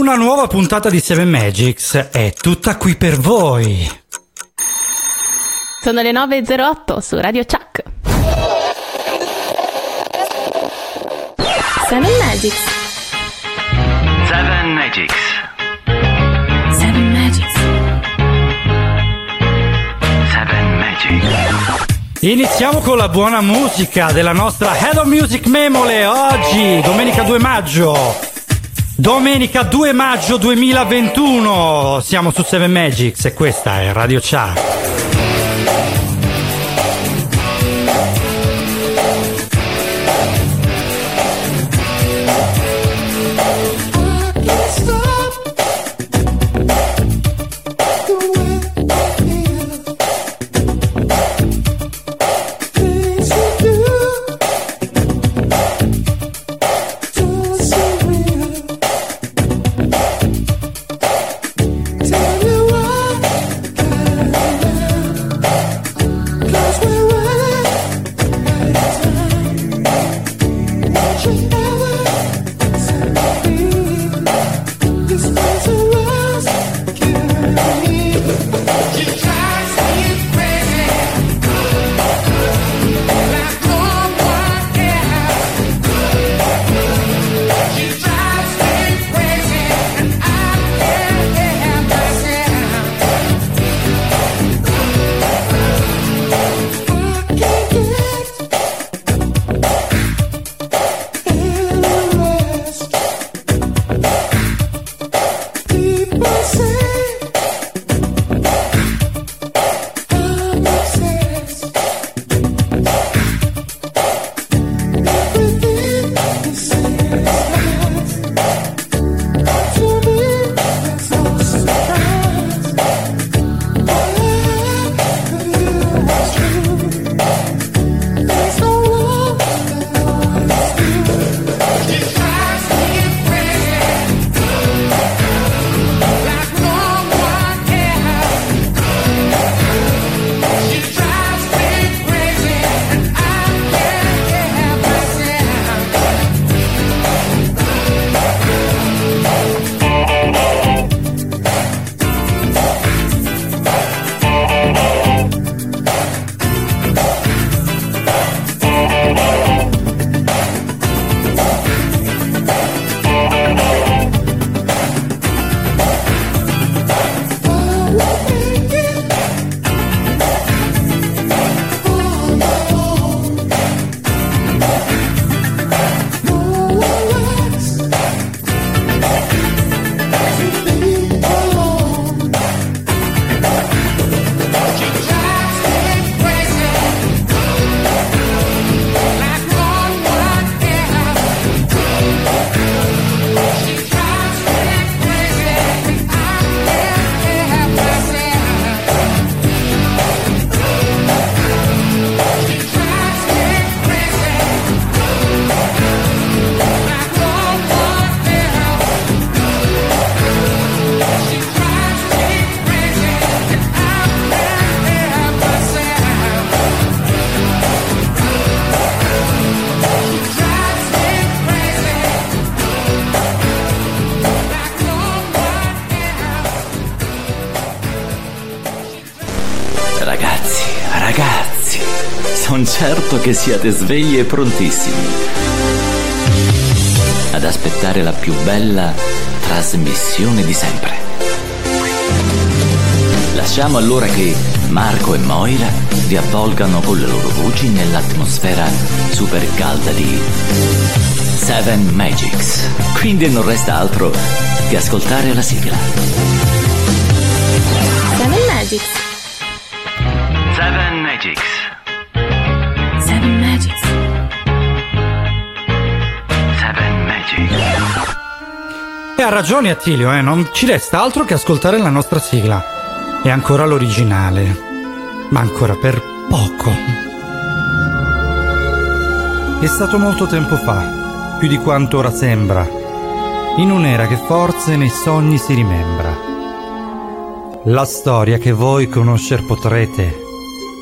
Una nuova puntata di Seven Magics è tutta qui per voi. Sono le 9.08 su Radio Chuck. Seven Magics. Seven Magics. Seven Magics. Seven Magics. Iniziamo con la buona musica della nostra Hello Music Memole oggi, domenica 2 maggio. Domenica 2 maggio 2021. Siamo su Seven Magics e questa è Radio Chuck. Certo che siete svegli e prontissimi ad aspettare la più bella trasmissione di sempre. Lasciamo allora che Marco e Moira vi avvolgano con le loro voci nell'atmosfera super calda di Seven Magics. Quindi non resta altro che ascoltare la sigla. Seven Magics. Seven Magics. Ragione Attilio, eh, non ci resta altro che ascoltare la nostra sigla. È ancora l'originale, ma ancora per poco. È stato molto tempo fa, più di quanto ora sembra, in un'era che forse nei sogni si rimembra. La storia che voi conoscer potrete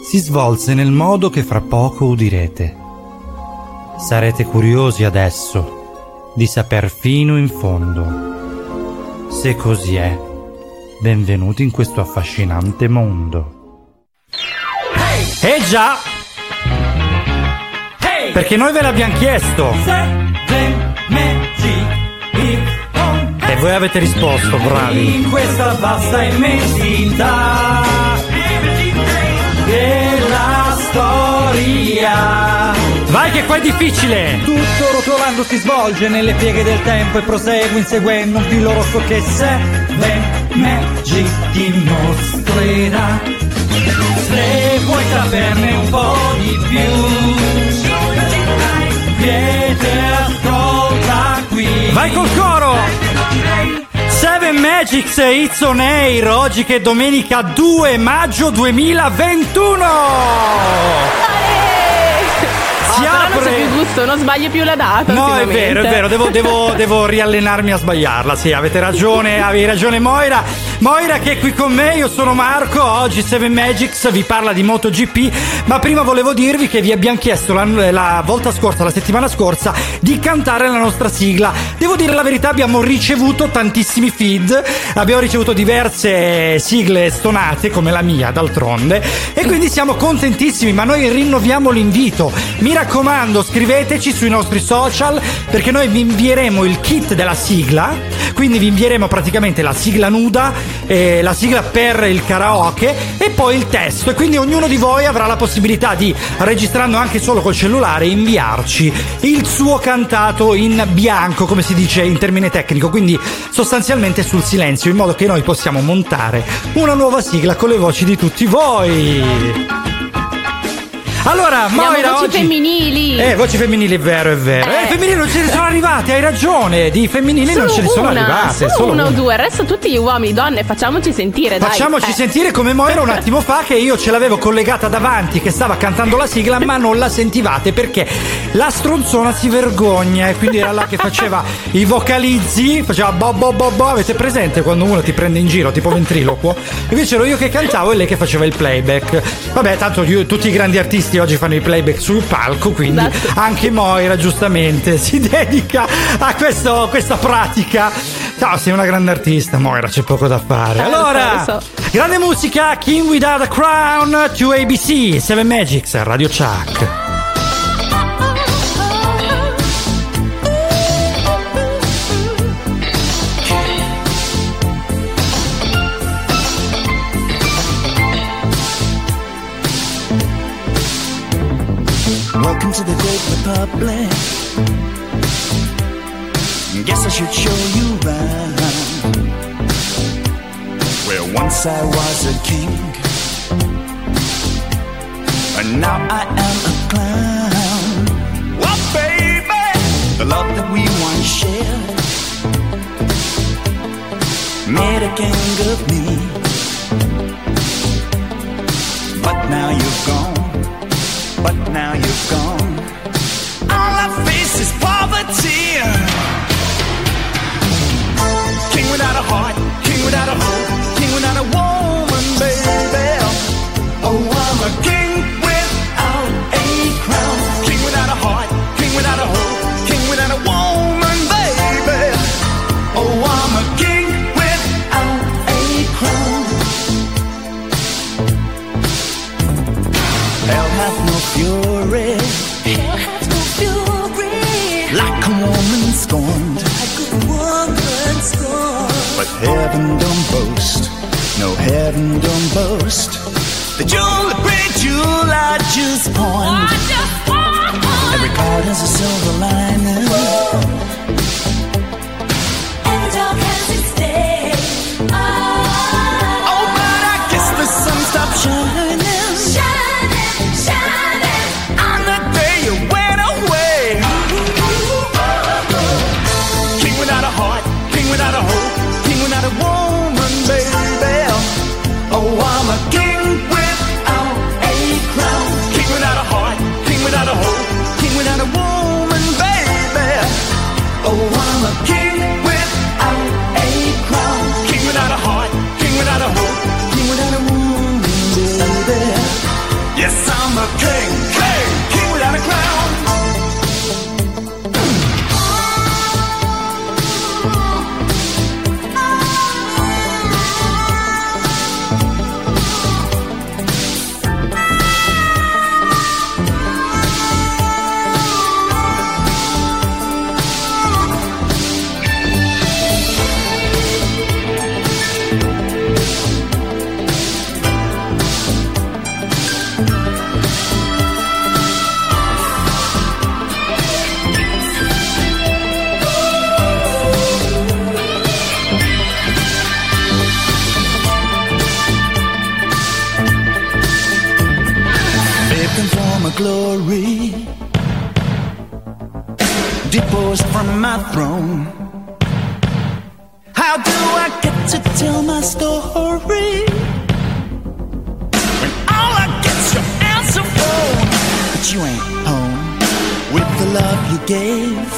si svolse nel modo che fra poco udirete. Sarete curiosi adesso di saper fino in fondo Se così è, benvenuti in questo affascinante mondo. Eh già! Perché noi ve l'abbiamo chiesto! E voi avete risposto, bravi! In questa vasta immensità della storia. Vai che qua è difficile! Tutto rotolando si svolge nelle pieghe del tempo e prosegue inseguendo un filo rosso che Seven Magic dimostrerà. Se vuoi saperne un po' di più, vieni ascolta qui. Vai col coro! Seven Magics It's on Air, oggi che è domenica 2 maggio 2021! Si però non c'è apre- più gusto, non sbaglio più la data. No, è vero, è vero, devo, devo- devo riallenarmi a sbagliarla. Sì, avete ragione, avevi ragione Moira. Moira che è qui con me, io sono Marco, oggi Seven Magics vi parla di MotoGP, ma prima volevo dirvi che vi abbiamo chiesto la, la volta scorsa, la settimana scorsa, di cantare la nostra sigla. Devo dire la verità, abbiamo ricevuto tantissimi feed, abbiamo ricevuto diverse sigle stonate, come la mia, d'altronde, e quindi siamo contentissimi, ma noi rinnoviamo l'invito. Mi raccomando, scriveteci sui nostri social, perché noi vi invieremo il kit della sigla, quindi vi invieremo praticamente la sigla nuda, eh, la sigla per il karaoke e poi il testo. E quindi ognuno di voi avrà la possibilità di, registrando anche solo col cellulare, inviarci il suo cantato in bianco, come si dice in termine tecnico, quindi sostanzialmente sul silenzio, in modo che noi possiamo montare una nuova sigla con le voci di tutti voi. Allora, Moira voci oggi... femminili. Eh, voci femminili, è vero, è vero. Eh, Eh. femminili non ce ne sono arrivate, hai ragione. Di femminili non ce ne sono una, arrivate. solo una o una. due, il resto tutti gli uomini, donne, facciamoci sentire, dai. Facciamoci Eh. sentire come Moira un attimo fa che io ce l'avevo collegata davanti che stava cantando la sigla ma non la sentivate perché la stronzona si vergogna e quindi era là che faceva i vocalizzi, faceva bo bo bo bo, avete presente quando uno ti prende in giro tipo ventriloquo? Invece ero io che cantavo e lei che faceva il playback. Vabbè, tanto io- tutti i grandi artisti oggi fanno i playback sul palco, quindi Esatto. anche Moira giustamente si dedica a questo- questa pratica. No, sei una grande artista, Moira, c'è poco da fare. Eh, lo so, allora, lo grande musica, King Without a Crown, 2ABC, 7 Magics, Radio Chuck. Welcome to the great republic. Guess I should show you around. Where once I was a king, and now I am a clown. Well, baby, the love that we once shared made a king of me. But now you're gone but now you're heart, king without a hope, king heaven don't boast, no heaven don't boast. The jewel, the great jewel I just pawned. Every cloud has a silver lining. King, from. How do I get to tell my story? When all I get's your answer phone, but you ain't home with the love you gave.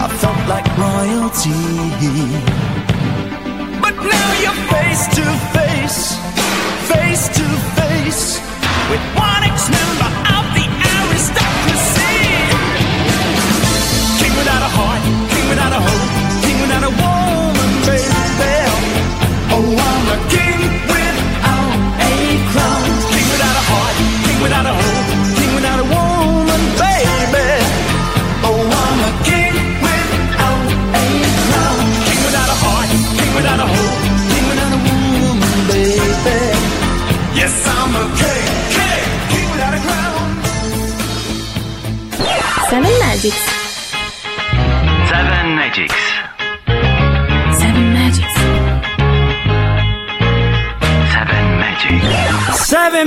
I felt like royalty. But now you're face to face, face to face with one ex-member of 7 Magics.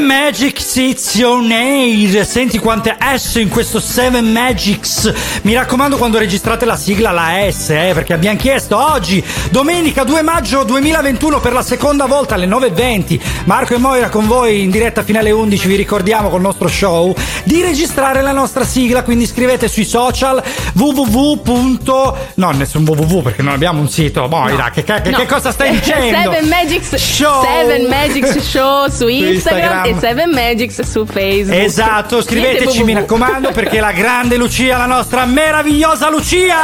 Your Name Senti quante S in questo Seven Magics Mi raccomando quando registrate la sigla la S eh, Perché abbiamo chiesto oggi Domenica 2 maggio 2021 Per la seconda volta alle 9.20 Marco e Moira con voi in diretta fino alle 11 Vi ricordiamo col nostro show Di registrare la nostra sigla Quindi scrivete sui social www. No nessun www perché non abbiamo un sito Moira che, che- No. che cosa stai dicendo? Seven Magics Show. Seven Magics Show su Instagram, Instagram. E Seven Magics su Facebook. Esatto, scriveteci mi raccomando perché la grande Lucia, la nostra meravigliosa Lucia,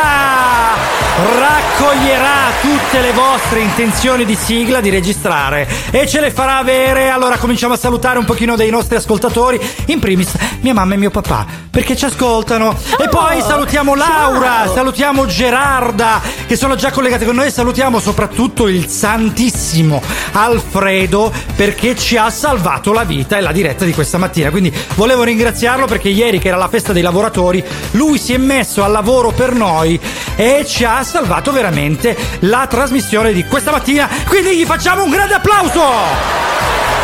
raccoglierà tutte le vostre intenzioni di sigla di registrare e ce le farà avere. Allora cominciamo a salutare un pochino dei nostri ascoltatori, in primis mia mamma e mio papà, perché ci ascoltano. e poi salutiamo Laura, salutiamo Gerarda, che sono già collegate con noi salutiamo soprattutto il santissimo Alfredo perché ci ha salvato la vita e la diretta di questa mattina. Quindi volevo ringraziarlo perché ieri che era la festa dei lavoratori, lui si è messo al lavoro per noi e ci ha salvato veramente la trasmissione di questa mattina. Quindi gli facciamo un grande applauso!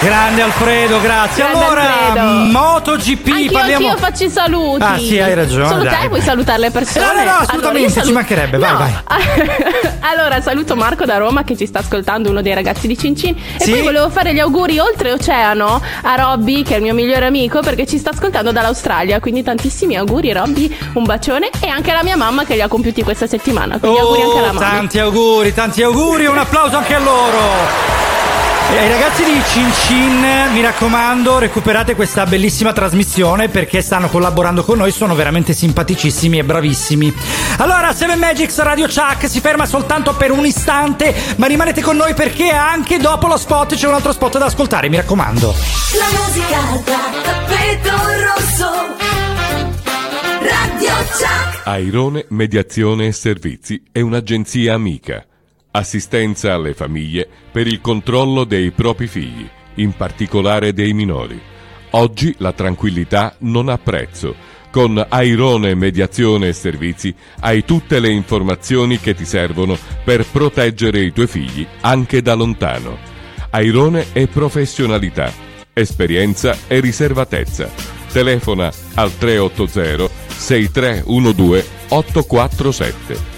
Grande! Alfredo, grazie. Grande allora, Alfredo. MotoGP, Anch'io, parliamo. anch'io faccio i saluti. Ah, sì, hai ragione, Solo dai. te vuoi salutare le persone? No, no, no, assolutamente, Allora, io ci mancherebbe, vai, No. allora, saluto Marco da Roma che ci sta ascoltando, uno dei ragazzi di Cincin. E Sì? poi volevo fare gli auguri oltreoceano a Robby, che è il mio migliore amico, perché ci sta ascoltando dall'Australia. Quindi tantissimi auguri, Robby, un bacione. E anche alla mia mamma che li ha compiuti questa settimana. Quindi auguri anche alla Oh, mamma. tanti auguri, tanti auguri, un applauso anche a loro. E ai ragazzi di Cin Cin, mi raccomando, recuperate questa bellissima trasmissione perché stanno collaborando con noi, sono veramente simpaticissimi e bravissimi. Allora, Seven Magics Radio Chuck si ferma soltanto per un istante, ma rimanete con noi perché anche dopo lo spot c'è un altro spot da ascoltare, mi raccomando. La musica da tappeto rosso. Radio Chuck. Airone Mediazione e Servizi è un'agenzia amica. Assistenza alle famiglie per il controllo dei propri figli, in particolare dei minori. Oggi la tranquillità non ha prezzo. Con Airone Mediazione e Servizi hai tutte le informazioni che ti servono per proteggere i tuoi figli anche da lontano. Airone è professionalità, esperienza e riservatezza. Telefona al 380 6312 847.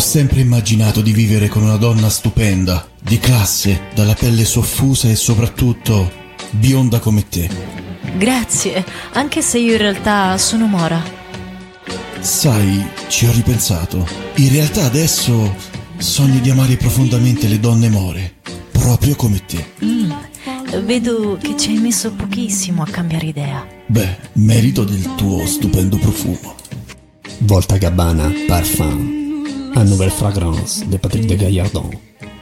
Sempre immaginato di vivere con una donna stupenda, di classe, dalla pelle soffusa e soprattutto bionda come te. Grazie, anche se io in realtà sono Mora. Sai, ci ho ripensato. In realtà adesso sogno di amare profondamente le donne more, proprio come te. Mm, vedo che ci hai messo pochissimo a cambiare idea. Beh, merito del tuo stupendo profumo. Volta Gabbana Parfum. Un nouvelle fragrance de Patrick de Gaillardon.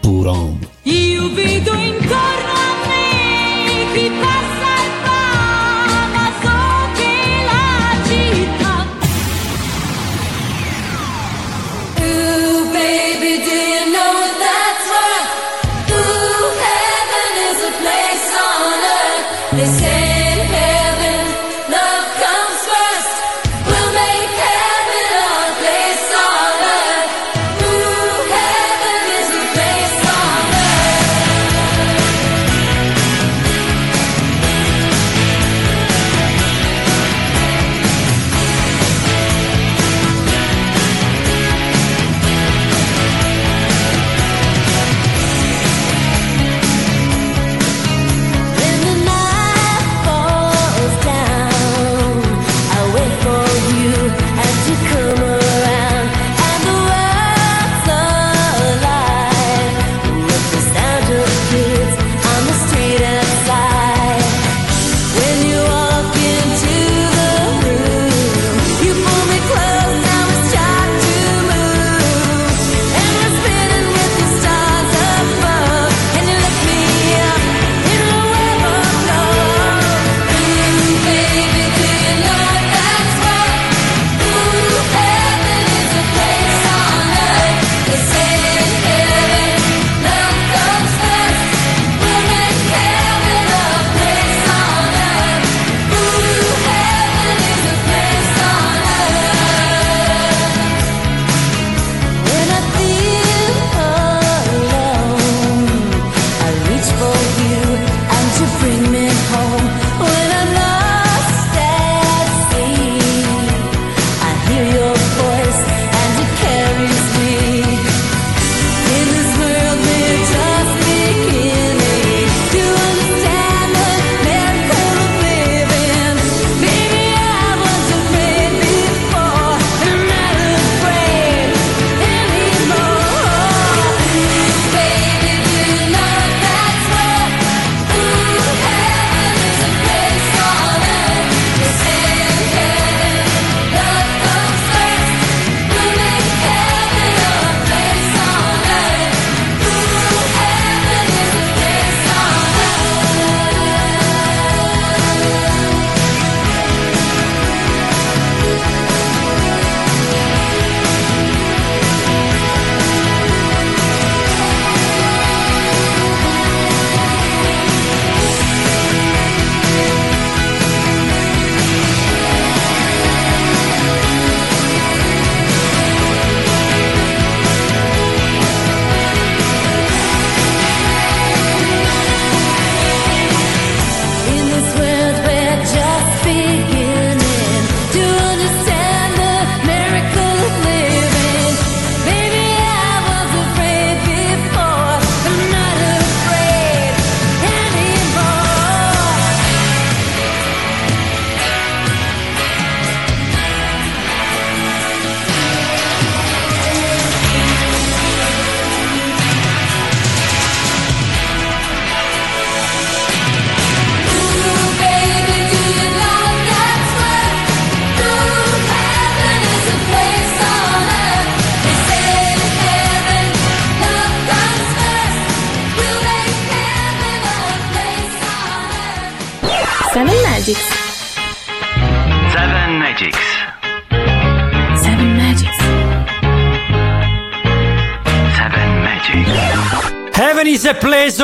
Pour homme. Io vedo intorno a me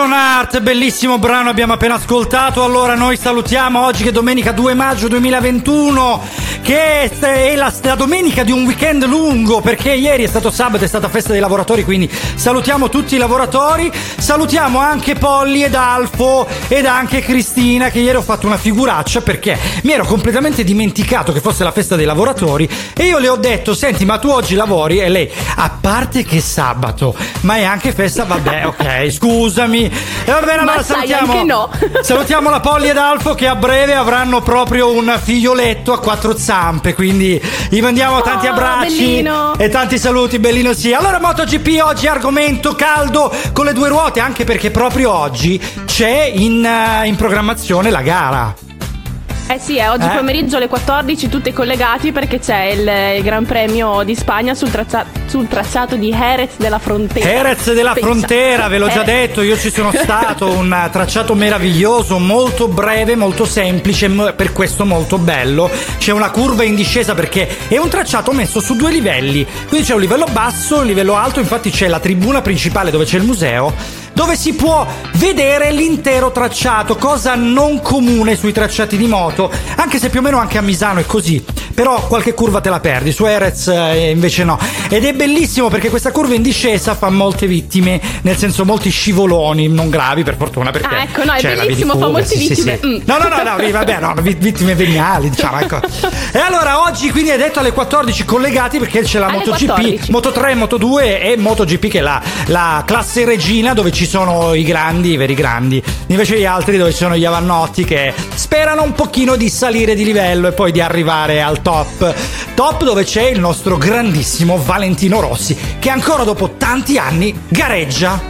place on earth, bellissimo brano abbiamo appena ascoltato. Allora noi salutiamo oggi che è domenica 2 maggio 2021, che è la, la domenica di un weekend lungo, perché ieri è stato sabato, è stata festa dei lavoratori, quindi salutiamo tutti i lavoratori, salutiamo anche Polly ed Alfo ed anche Cristina che ieri ho fatto una figuraccia perché mi ero completamente dimenticato che fosse la festa dei lavoratori e io le ho detto "Senti, ma tu oggi lavori?" e lei "A parte che è sabato, ma è anche festa, vabbè, ok, scusami". E va bene, allora salutiamo no. Salutiamo la Polly ed Alfo che a breve avranno proprio un figlioletto a quattro zampe, quindi gli mandiamo tanti Oh, abbracci bellino. e tanti saluti, bellino sì. Allora MotoGP oggi argomento caldo con le due ruote, anche perché proprio oggi c'è in, eh, in programmazione la gara. Eh sì, è oggi Eh. pomeriggio alle 14 tutti collegati perché c'è il, il Gran Premio di Spagna sul, traccia- sul tracciato di Jerez della Frontera. Jerez della Pensa. Frontera, ve l'ho già Eh. detto, io ci sono stato, un tracciato meraviglioso, molto breve, molto semplice, per questo molto bello. C'è una curva in discesa perché è un tracciato messo su due livelli, quindi c'è un livello basso un livello alto, infatti c'è la tribuna principale dove c'è il museo dove si può vedere l'intero tracciato, cosa non comune sui tracciati di moto, anche se più o meno anche a Misano è così, però qualche curva te la perdi, su Erez eh, invece no. Ed è bellissimo perché questa curva in discesa fa molte vittime, nel senso molti scivoloni, non gravi per fortuna perché... Ah, ecco, no, è cioè, bellissimo, fa molte sì, sì, vittime. sì. Mm. No, no, no, no, vabbè, no, vi- vittime veniali, diciamo, ecco. E allora oggi quindi è detto alle 14 collegati perché c'è la Alle MotoGP, 14. Moto 3, Moto 2 e MotoGP che è la, la classe regina dove ci sono i grandi, i veri grandi. Invece gli altri dove ci sono gli avannotti che sperano un pochino di salire di livello e poi di arrivare al top. Top dove c'è il nostro grandissimo Valentino Rossi che ancora dopo tanti anni gareggia.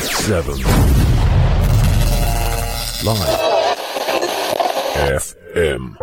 Seven. Live. FM.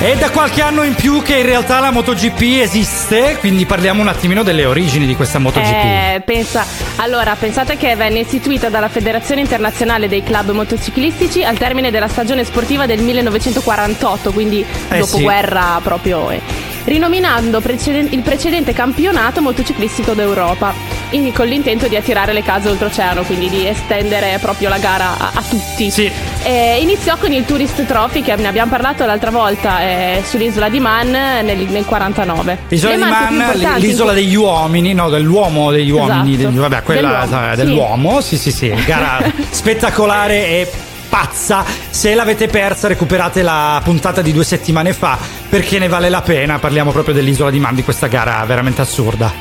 È da qualche anno in più che in realtà la MotoGP esiste, quindi parliamo un attimino delle origini di questa MotoGP. Eh, pensa, allora, pensate che venne istituita dalla Federazione Internazionale dei Club Motociclistici al termine della stagione sportiva del 1948, quindi Eh, dopoguerra proprio. eh, rinominando preceden- il precedente campionato motociclistico d'Europa, in- con l'intento di attirare le case oltreoceano, quindi di estendere proprio la gara a, a tutti. Eh, iniziò con il Tourist Trophy, che ne abbiamo parlato l'altra volta, eh, sull'isola di Man nel, nel 49. L'isola di Man, l'isola degli uomini, no, dell'uomo degli uomini, Esatto. del- vabbè, quella Dell'uomo, eh, sì. dell'uomo, sì, sì, sì, gara spettacolare e pazza. Se l'avete persa, recuperate la puntata di due settimane fa perché ne vale la pena. Parliamo proprio dell'isola di Man, di questa gara veramente assurda.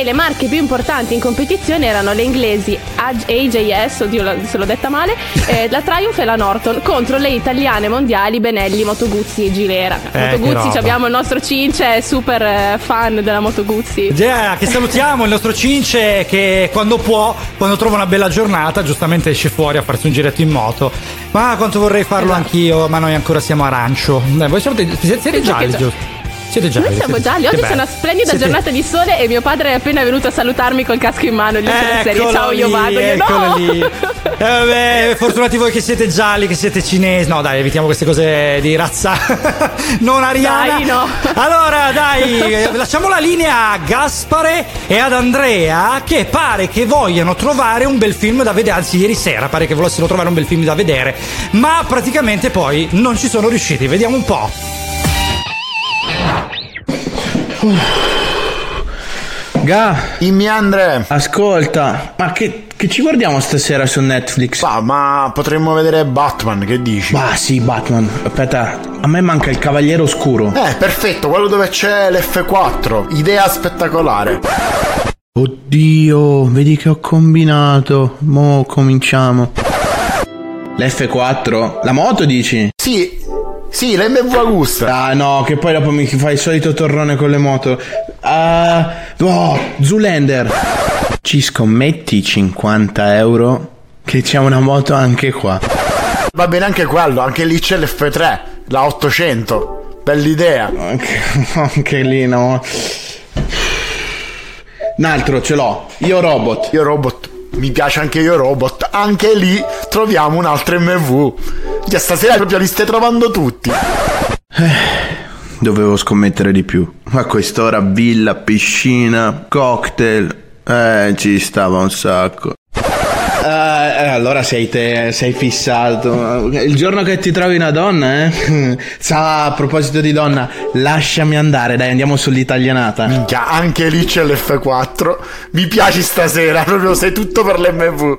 E le marche più importanti in competizione erano le inglesi AJ AJS, oddio se l'ho detta male, eh, la Triumph e la Norton contro le italiane mondiali Benelli, Moto Guzzi e Gilera. Eh, Moto che Guzzi roba. ci abbiamo il nostro Cince, super eh, fan della Moto Guzzi. Già, che salutiamo il nostro Cince che quando può, quando trova una bella giornata, giustamente esce fuori a farsi un giretto in moto. Ma quanto vorrei farlo Esatto. anch'io, ma noi ancora siamo arancio. Eh, voi siete, siete, gialli, già- giusto? Siete gialli. Noi siamo gialli, oggi c'è una splendida Siete- giornata di sole e mio padre è appena venuto a salutarmi col casco in mano. Gli serie, ciao, io lì, vado. Io, no! lì. Eh, vabbè, fortunati voi che siete gialli, che siete cinesi. No, dai, evitiamo queste cose di razza non ariana. Dai, no. Allora, dai, lasciamo la linea a Gaspare e ad Andrea che pare che vogliano trovare un bel film da vedere. Anzi, ieri sera pare che volessero trovare un bel film da vedere, ma praticamente poi non ci sono riusciti. Vediamo un po'. Ga. Dimmi Andre. Ascolta, ma che, che ci guardiamo stasera su Netflix? Ah, ma potremmo vedere Batman, che dici? Ma sì, Batman. Aspetta, a me manca il Cavaliere Oscuro. Eh, perfetto, quello dove c'è l'F4. Idea spettacolare. Oddio, vedi che ho combinato. Mo' cominciamo. L'F4? La moto dici? Sì, sì, l'MV Agusta. Ah no, che poi dopo mi fai il solito torrone con le moto. Ah, oh, Zulander. Ci scommetti 50 euro che c'è una moto anche qua. Va bene anche quello, anche lì c'è l'F3, la 800. Bell'idea. Anche, anche lì no. Un altro ce l'ho. Io robot. Io robot. Mi piace anche io robot. Anche lì troviamo un altro MV. Già stasera proprio li stai trovando tutti. Dovevo scommettere di più. A quest'ora villa, piscina, cocktail. Eh, ci stava un sacco. Eh, eh, allora sei te, sei fissato. Il giorno che ti trovi una donna, eh? Sa, a proposito di donna, lasciami andare, dai, andiamo sull'italianata. Minchia, anche lì c'è l'F4. Mi piaci stasera, proprio sei tutto per l'MV.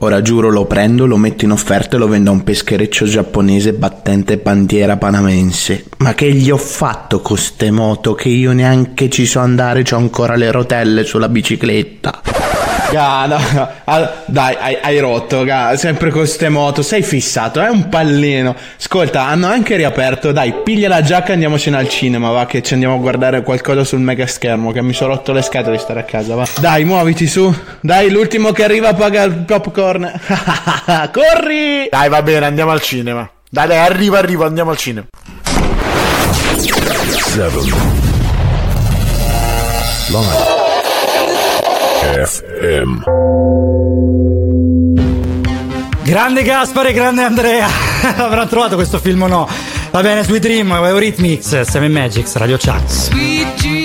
Ora giuro, lo prendo, lo metto in offerta e lo vendo a un peschereccio giapponese battente bandiera panamense. Ma che gli ho fatto con ste moto che io neanche ci so andare, c'ho ancora le rotelle sulla bicicletta. Ga, no, no. Ah, dai, hai, hai rotto, ga. sempre con ste moto, sei fissato, è un pallino. Ascolta, hanno anche riaperto, dai, piglia la giacca e andiamocene al cinema, va, che ci andiamo a guardare qualcosa sul mega schermo, che mi sono rotto le scatole di stare a casa, va. Dai, muoviti su. Dai, l'ultimo che arriva paga il popcorn. Corri! Dai, va bene, andiamo al cinema. Dai, dai, arriva, arriva, andiamo al cinema. 7 Live FM Grande Gaspare, grande Andrea. Avranno trovato questo film o no? Va bene, Sweet Dream, Eurythmics, 7 Magics, Radio Chat. Sweet dreams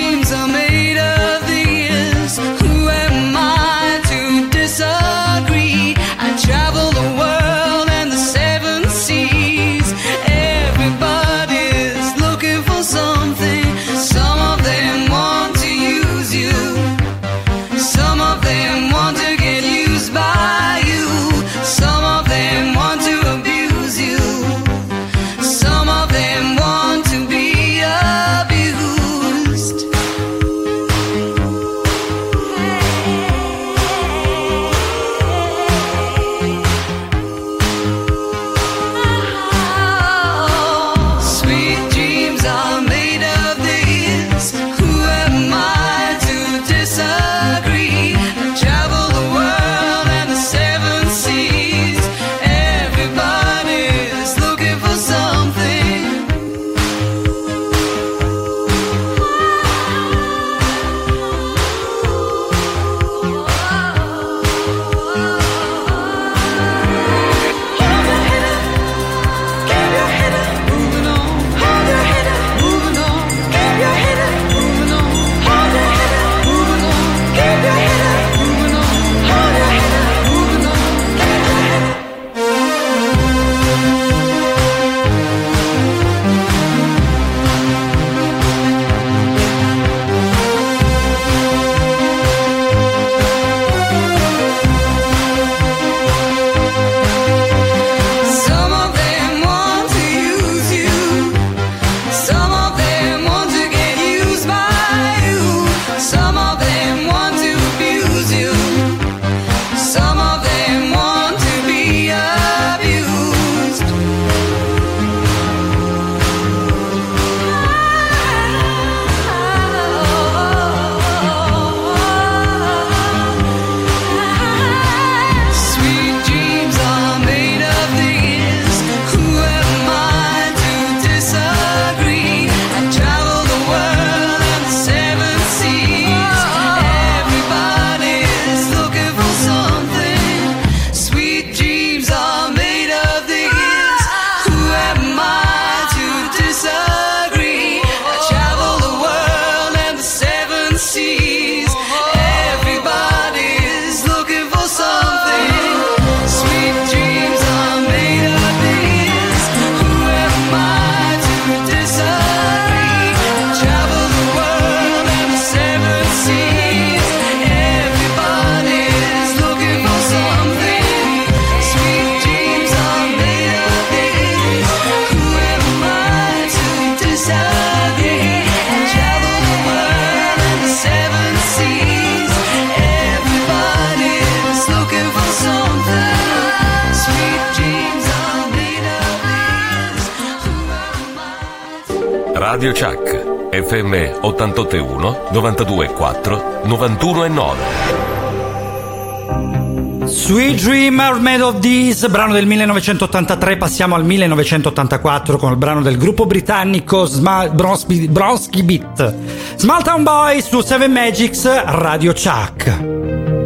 Radio Chuck FM 881 924 919 Sweet Dream are made of this, brano del 1983, passiamo al 1984 con il brano del gruppo britannico Sma- Bronsky, Bronsky Beat. Small Town Boy su 7 Magics, Radio Chuck.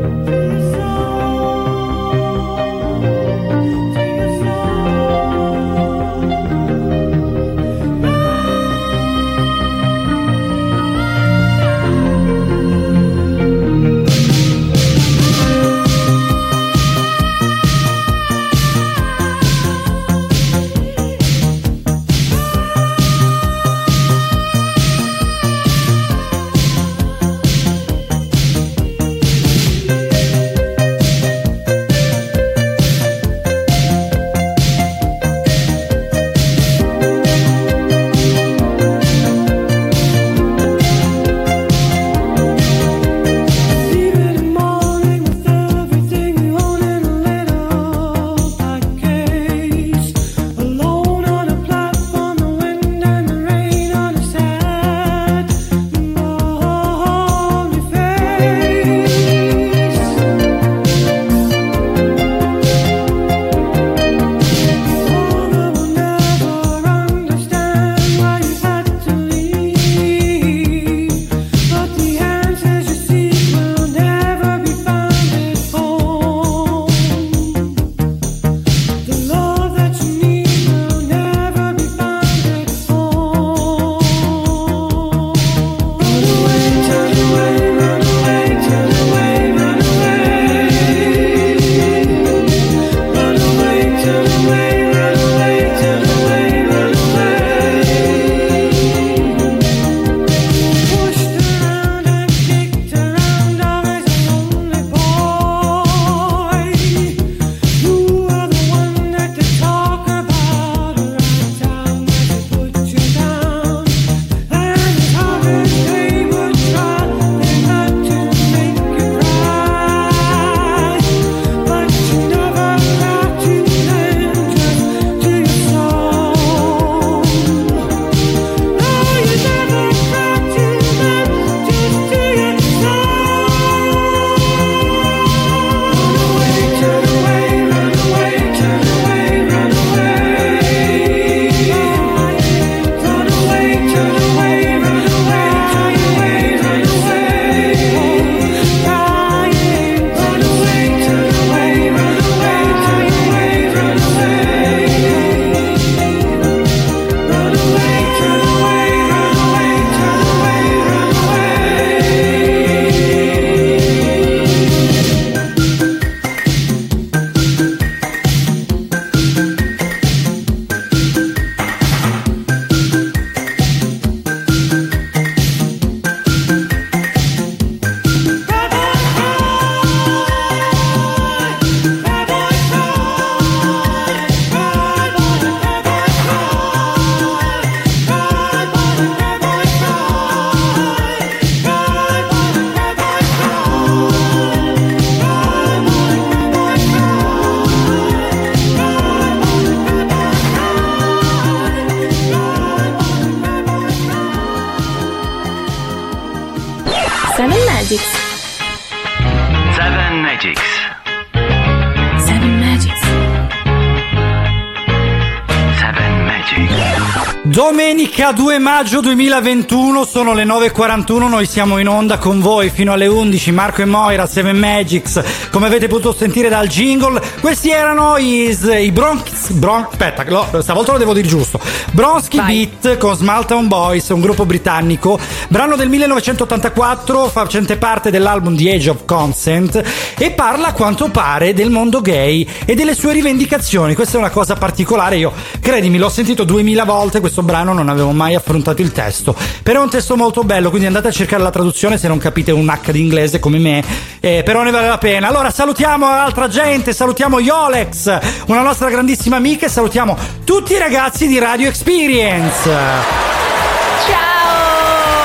Domenica 2 maggio 2021 sono le 9.41, noi siamo in onda con voi fino alle 11, Marco e Moira, 7 Magics, come avete potuto sentire dal jingle, questi erano i, i Bronx, Bron, aspetta, lo- stavolta lo devo dire giusto, Bronsky Beat con Smalltown Boys, un gruppo britannico, brano del 1984 facente parte dell'album The Age of Consent e parla a quanto pare del mondo gay e delle sue rivendicazioni, questa è una cosa particolare, io credimi l'ho sentito 2000 volte questo brano, non avevo mai affrontato il testo, però è un testo molto bello, quindi andate a cercare la traduzione se non capite un H di inglese come me, eh, però ne vale la pena. Allora salutiamo altra gente, salutiamo Yolex, una nostra grandissima amica e salutiamo tutti i ragazzi di Radio Experience.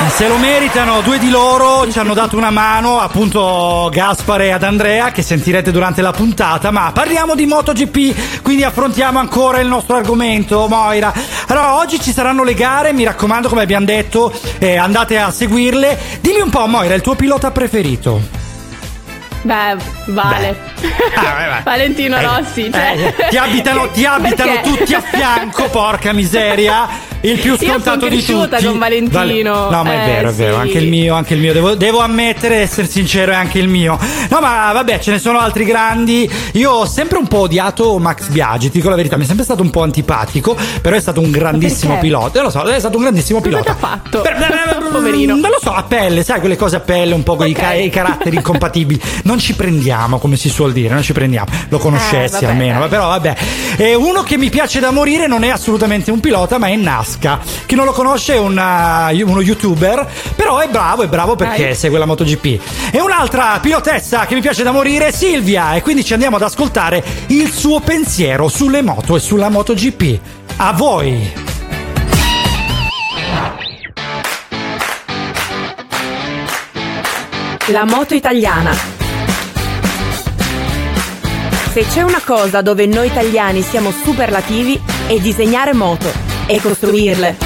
Se lo meritano, due di loro ci hanno dato una mano, appunto Gaspare ed Andrea, che sentirete durante la puntata, ma parliamo di MotoGP, quindi affrontiamo ancora il nostro argomento, Moira. Allora, oggi ci saranno le gare, mi raccomando, come abbiamo detto, eh, andate a seguirle. Dimmi un po', Moira, il tuo pilota preferito? Beh, vale. Valentino Eh, Rossi. eh, cioè- ti abitano, ti abitano tutti a fianco, porca miseria. Il più Io son scontato di tutti. con Valentino. No, ma è Eh, vero, è vero. sì. Anche il mio, anche il mio. Devo, devo ammettere, essere sincero, è anche il mio. No, ma vabbè, ce ne sono altri grandi. Io ho sempre un po' odiato Max Biaggi, ti dico la verità. Mi è sempre stato un po' antipatico, però è stato un grandissimo pilota. Eh, lo so, è stato un grandissimo pilota. Cosa ha fatto? Per- Poverino. Non lo so, a pelle, sai, quelle cose a pelle, un po' con i ca- i caratteri incompatibili. Non ci prendiamo, come si suol dire, non ci prendiamo. Lo conoscessi Eh, vabbè, almeno, dai. però vabbè. E uno che mi piace da morire non è assolutamente un pilota, ma è Nasca. Chi non lo conosce è una- uno youtuber, però è bravo, è bravo perché Dai. segue la MotoGP. E un'altra pilotessa che mi piace da morire è Silvia, e quindi ci andiamo ad ascoltare il suo pensiero sulle moto e sulla MotoGP. A voi! La moto italiana. Se c'è una cosa dove noi italiani siamo superlativi è disegnare moto e costruirle.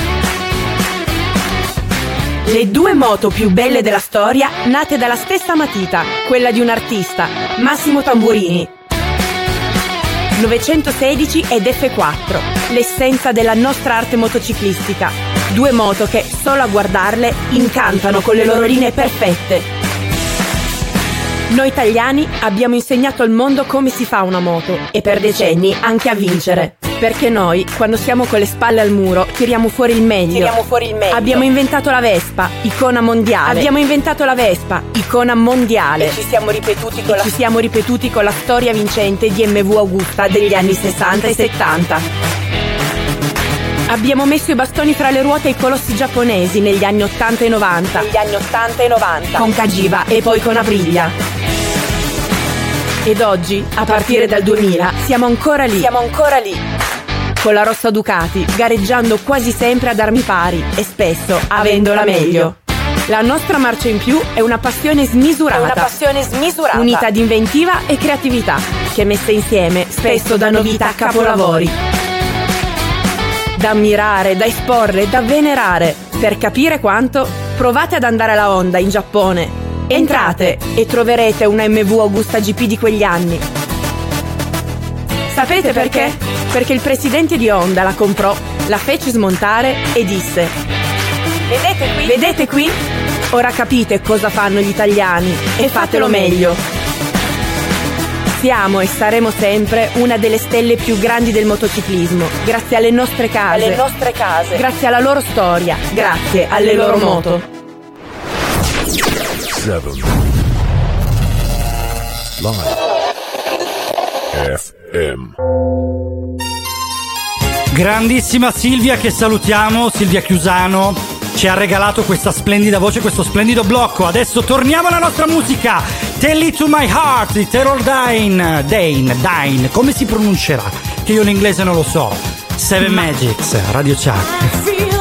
Le due moto più belle della storia nate dalla stessa matita, quella di un artista, Massimo Tamburini. 916 ed F4, l'essenza della nostra arte motociclistica. Due moto che, solo a guardarle, incantano con le loro linee perfette. Noi italiani abbiamo insegnato al mondo come si fa una moto e per decenni anche a vincere. Perché noi, quando siamo con le spalle al muro, tiriamo fuori il meglio. Tiriamo fuori il meglio. Abbiamo inventato la Vespa, icona mondiale. Abbiamo inventato la Vespa, icona mondiale. E ci siamo ripetuti con la siamo ripetuti con la storia vincente di MV Augusta degli anni 60 e 70. Abbiamo messo i bastoni fra le ruote ai colossi giapponesi negli anni 80 e 90. negli anni 80 e 90. Con Kajiva e poi con Aprilia. Ed oggi, a partire dal 2000, siamo ancora lì. Siamo ancora lì. Con la Rossa Ducati, gareggiando quasi sempre ad armi pari e spesso avendola meglio. La nostra marcia in più è una passione smisurata. È una passione smisurata. Unita di inventiva e creatività, che messe insieme spesso danno vita a capolavori. Da ammirare, da esporre, da venerare. Per capire quanto, provate ad andare alla Honda in Giappone. Entrate e troverete una MV Augusta GP di quegli anni. Sapete perché? Perché il presidente di Honda la comprò, la fece smontare e disse: Vedete qui? Vedete qui? Ora capite cosa fanno gli italiani e fatelo meglio. Siamo e saremo sempre una delle stelle più grandi del motociclismo, grazie alle nostre case, Alle nostre case. grazie alla loro storia, grazie alle loro moto. Seven. Live. FM. Grandissima Silvia che salutiamo, Silvia Chiusano ci ha regalato questa splendida voce, questo splendido blocco. Adesso torniamo alla nostra musica. Tell it to my heart di Terror Dine, Dane, Dine, come si pronuncerà? Che io l'inglese non lo so. Seven Magics, Radio Chuck.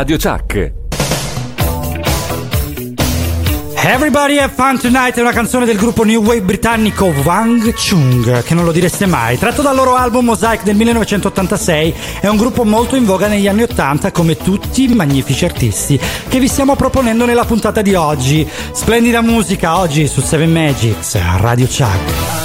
Radio Chuck. Everybody Have Fun Tonight è una canzone del gruppo New Wave britannico Wang Chung, che non lo direste mai. Tratto dal loro album Mosaic del 1986, è un gruppo molto in voga negli anni 80 come tutti i magnifici artisti che vi stiamo proponendo nella puntata di oggi. Splendida musica oggi su Seven Magics, a Radio Chuck.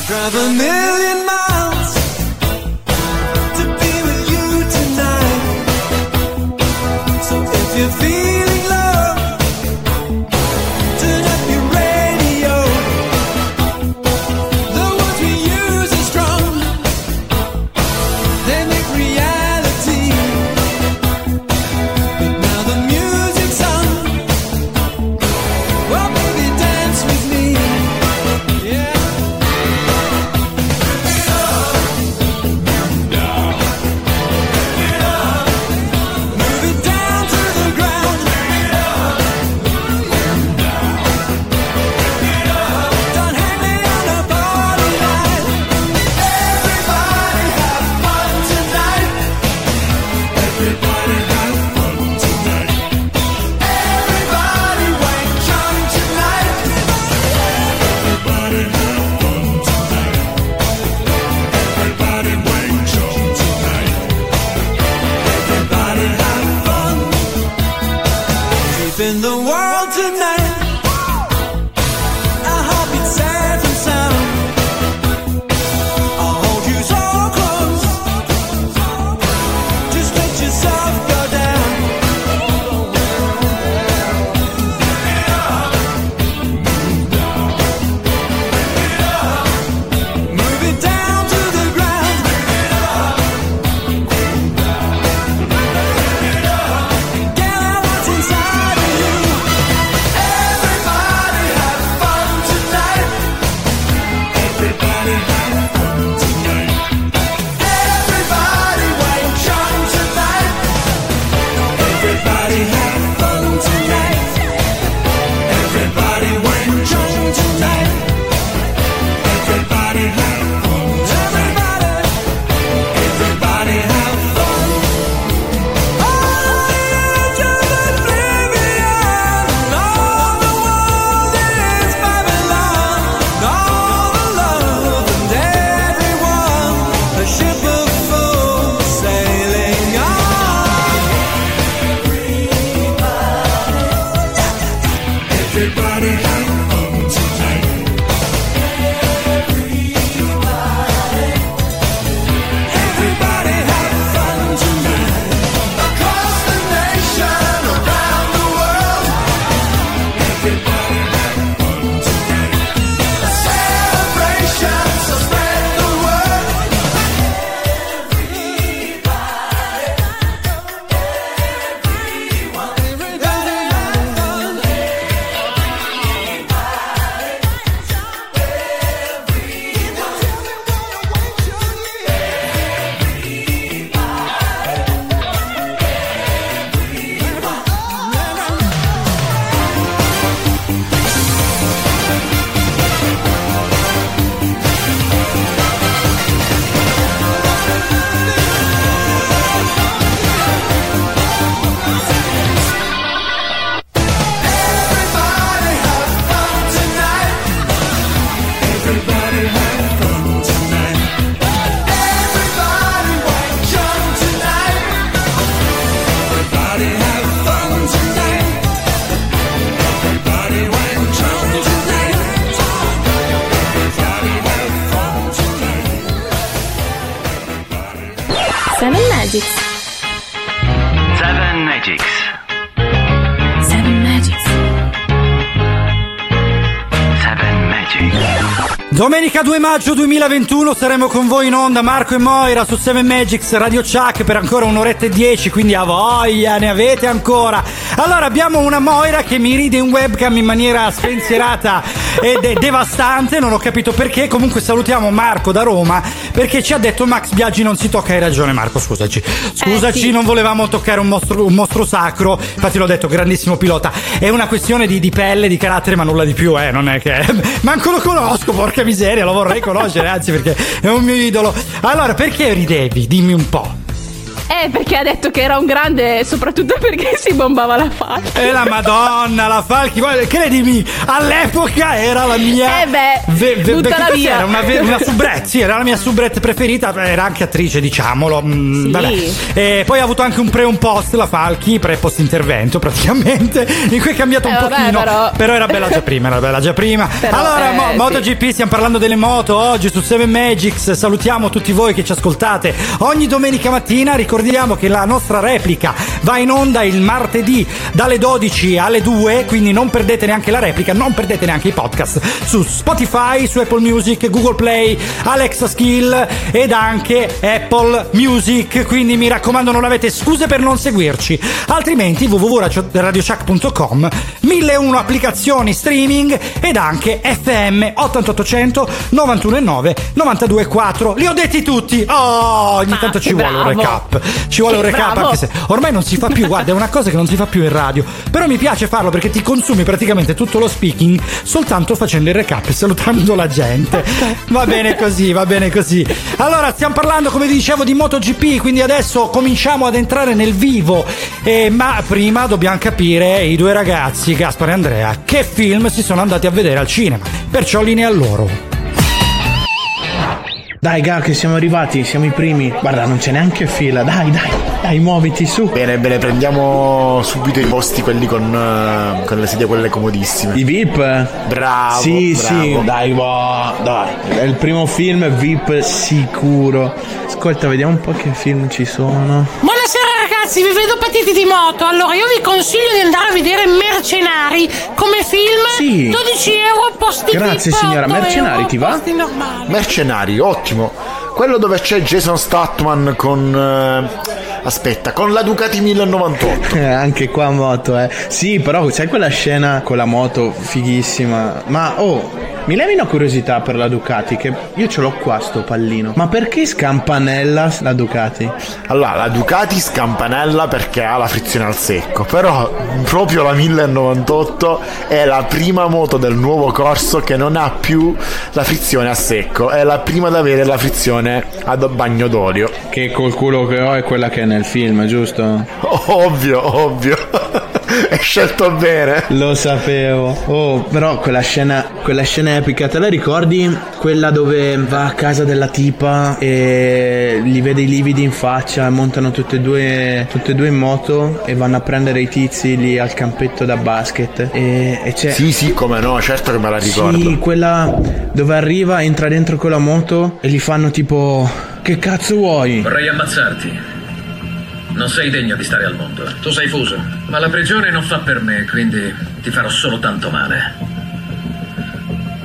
Domenica 2 maggio 2021 saremo con voi in onda Marco e Moira su 7 Magics Radio Chuck per ancora un'oretta e dieci, quindi a voglia, ne avete ancora. Allora abbiamo una Moira che mi ride in webcam in maniera spensierata ed è devastante, non ho capito perché, comunque salutiamo Marco da Roma perché ci ha detto Max Biaggi non si tocca, hai ragione Marco, scusaci. Scusaci, Eh, sì. non volevamo toccare un mostro, un mostro sacro, infatti l'ho detto, grandissimo pilota. È una questione di, di pelle, di carattere, ma nulla di più, eh, non è che... Manco lo conosco, porca miseria, lo vorrei conoscere, anzi perché è un mio idolo. Allora, perché ridevi? Dimmi un po'. Eh, perché ha detto che era un grande, soprattutto perché si bombava la faccia. E la Madonna, la Falchi, credimi, all'epoca era la mia. Eh beh, buttala perché via. Era una, ve- una soubrette, sì, era la mia soubrette preferita, era anche attrice, diciamolo. mm, Sì. vabbè. E poi ha avuto anche un pre e un post, la Falchi, pre e post intervento praticamente, in cui è cambiato un Eh, vabbè, pochino. però- era bella già prima, era bella già prima. Però, allora, eh, mo- sì. MotoGP, stiamo parlando delle moto oggi su 7 Magics. Salutiamo tutti voi che ci ascoltate ogni domenica mattina. Ricordiamo che la nostra replica va in onda il martedì dalle 12 alle 2, quindi non perdete neanche la replica, non perdete neanche i podcast su Spotify, su Apple Music, Google Play, Alexa Skill ed anche Apple Music. Quindi mi raccomando, non avete scuse per non seguirci. Altrimenti www.radioshack.com 1001 applicazioni streaming ed anche FM 8800 919 924. Li ho detti tutti. Oh, ogni tanto ci vuole un recap. Ci vuole un recap bravo. anche se ormai non si fa più, guarda, è una cosa che non si fa più in radio. Però mi piace farlo perché ti consumi praticamente tutto lo speaking soltanto facendo il recap e salutando la gente. Va bene così, va bene così. Allora, stiamo parlando, come vi dicevo, di MotoGP, quindi adesso cominciamo ad entrare nel vivo. Eh, ma prima dobbiamo capire i due ragazzi, Gaspare e Andrea, che film si sono andati a vedere al cinema. Perciò linea a loro. Dai, ga, che siamo arrivati, siamo i primi. Guarda, non c'è neanche fila. Dai, dai, dai, muoviti su. Bene, bene, prendiamo subito i posti quelli con, eh, con le sedie quelle comodissime. I VIP? Bravo. Sì, bravo. sì, dai, boh, dai. È il primo film VIP sicuro. Ascolta, vediamo un po' che film ci sono. Buonasera ragazzi, vi vedo partiti di moto. Allora io vi consiglio di andare a vedere Mercenari come film. Sì. 12 euro posti Grazie, VIP, signora. 8 Mercenari, euro, ti va? Mercenari, ottimo. Quello dove c'è Jason Statman con. eh, aspetta, con la Ducati 1098. Eh, Anche qua moto, eh. Sì, però sai quella scena con la moto fighissima. Ma oh, mi levi una curiosità per la Ducati, che io ce l'ho qua sto pallino. Ma perché scampanella la Ducati? Allora, la Ducati scampanella perché ha la frizione al secco, però proprio la 1098 è la prima moto del nuovo corso che non ha più la frizione a secco, è la prima ad avere la frizione ad bagno d'olio. Che col culo che ho è quella che è nel film, giusto? Ovvio, ovvio. Hai scelto bene. Lo sapevo. Oh, però quella scena, quella scena epica, te la ricordi? Quella dove va a casa della tipa e gli vede i lividi in faccia, montano tutte e due, tutte e due in moto e vanno a prendere i tizi lì al campetto da basket. E, e c'è. Sì, sì, come no, certo che me la ricordo. Sì, quella dove arriva, entra dentro con la moto e gli fanno tipo. Che cazzo vuoi? Vorrei ammazzarti. Non sei degno di stare al mondo. Tu sei fuso. Ma la prigione non fa per me, quindi ti farò solo tanto male.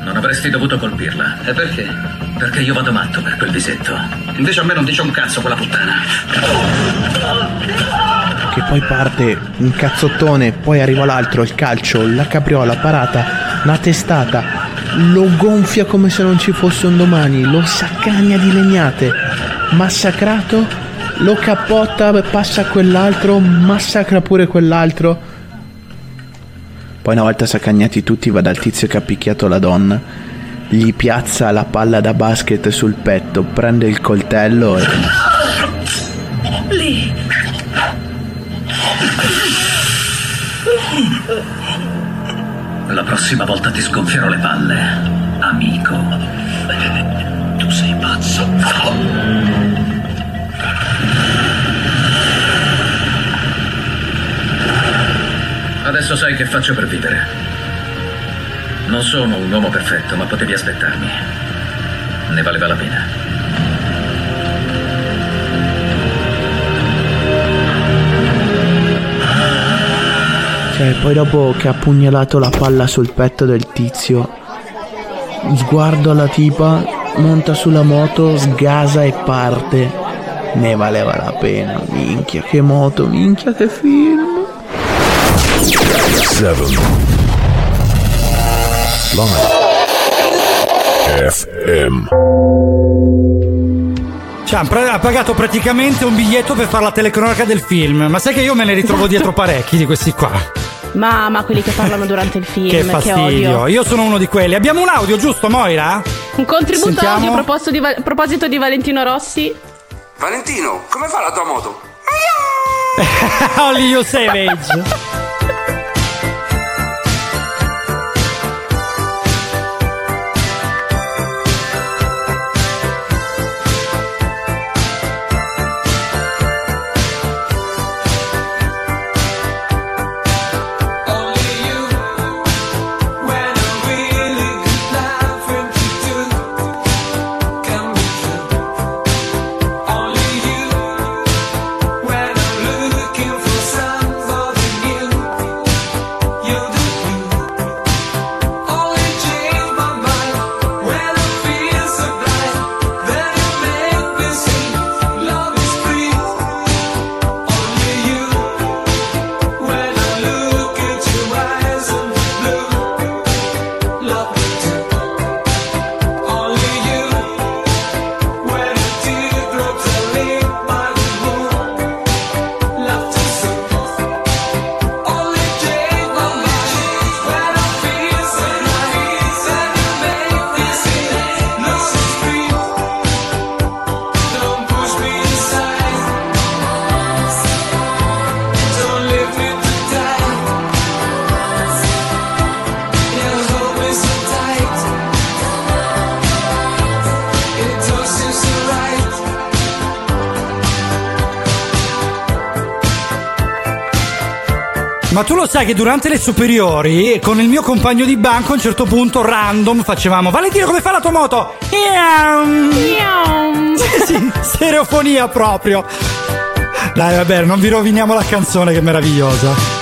Non avresti dovuto colpirla. E perché? Perché io vado matto per quel visetto. Invece a me non dice un cazzo quella puttana. Che poi parte un cazzottone, poi arriva l'altro, il calcio, la capriola, parata, la testata, lo gonfia come se non ci fosse un domani, lo saccagna di legnate, massacrato, lo cappotta, passa a quell'altro, massacra pure quell'altro. Poi una volta saccagnati tutti va dal tizio che ha picchiato la donna, gli piazza la palla da basket sul petto, prende il coltello e... Lì. La prossima volta ti sgonfierò le palle, amico. Tu sei pazzo. Adesso sai che faccio per vivere. Non sono un uomo perfetto, ma potevi aspettarmi. Ne valeva la pena. Cioè, poi dopo che ha pugnalato la palla sul petto del tizio, sguardo alla tipa, monta sulla moto, sgasa e parte. Ne valeva la pena, minchia che moto, minchia che film. 7 Live FM Cioè, ha pagato praticamente un biglietto per fare la telecronaca del film. Ma sai che io me ne ritrovo dietro parecchi di questi qua. Mamma, quelli che parlano durante il film, Che che, fastidio. odio. Io sono uno di quelli. Abbiamo un audio, giusto, Moira? Un contributo Sentiamo. audio a proposito di, a proposito di Valentino Rossi. Valentino, come fa la tua moto? Only You Savage. Sai che durante le superiori, con il mio compagno di banco, a un certo punto, random, facevamo Valentino come fa la tua moto? Iam. Sì, sì, stereofonia proprio. Dai, vabbè, non vi roviniamo la canzone che meravigliosa.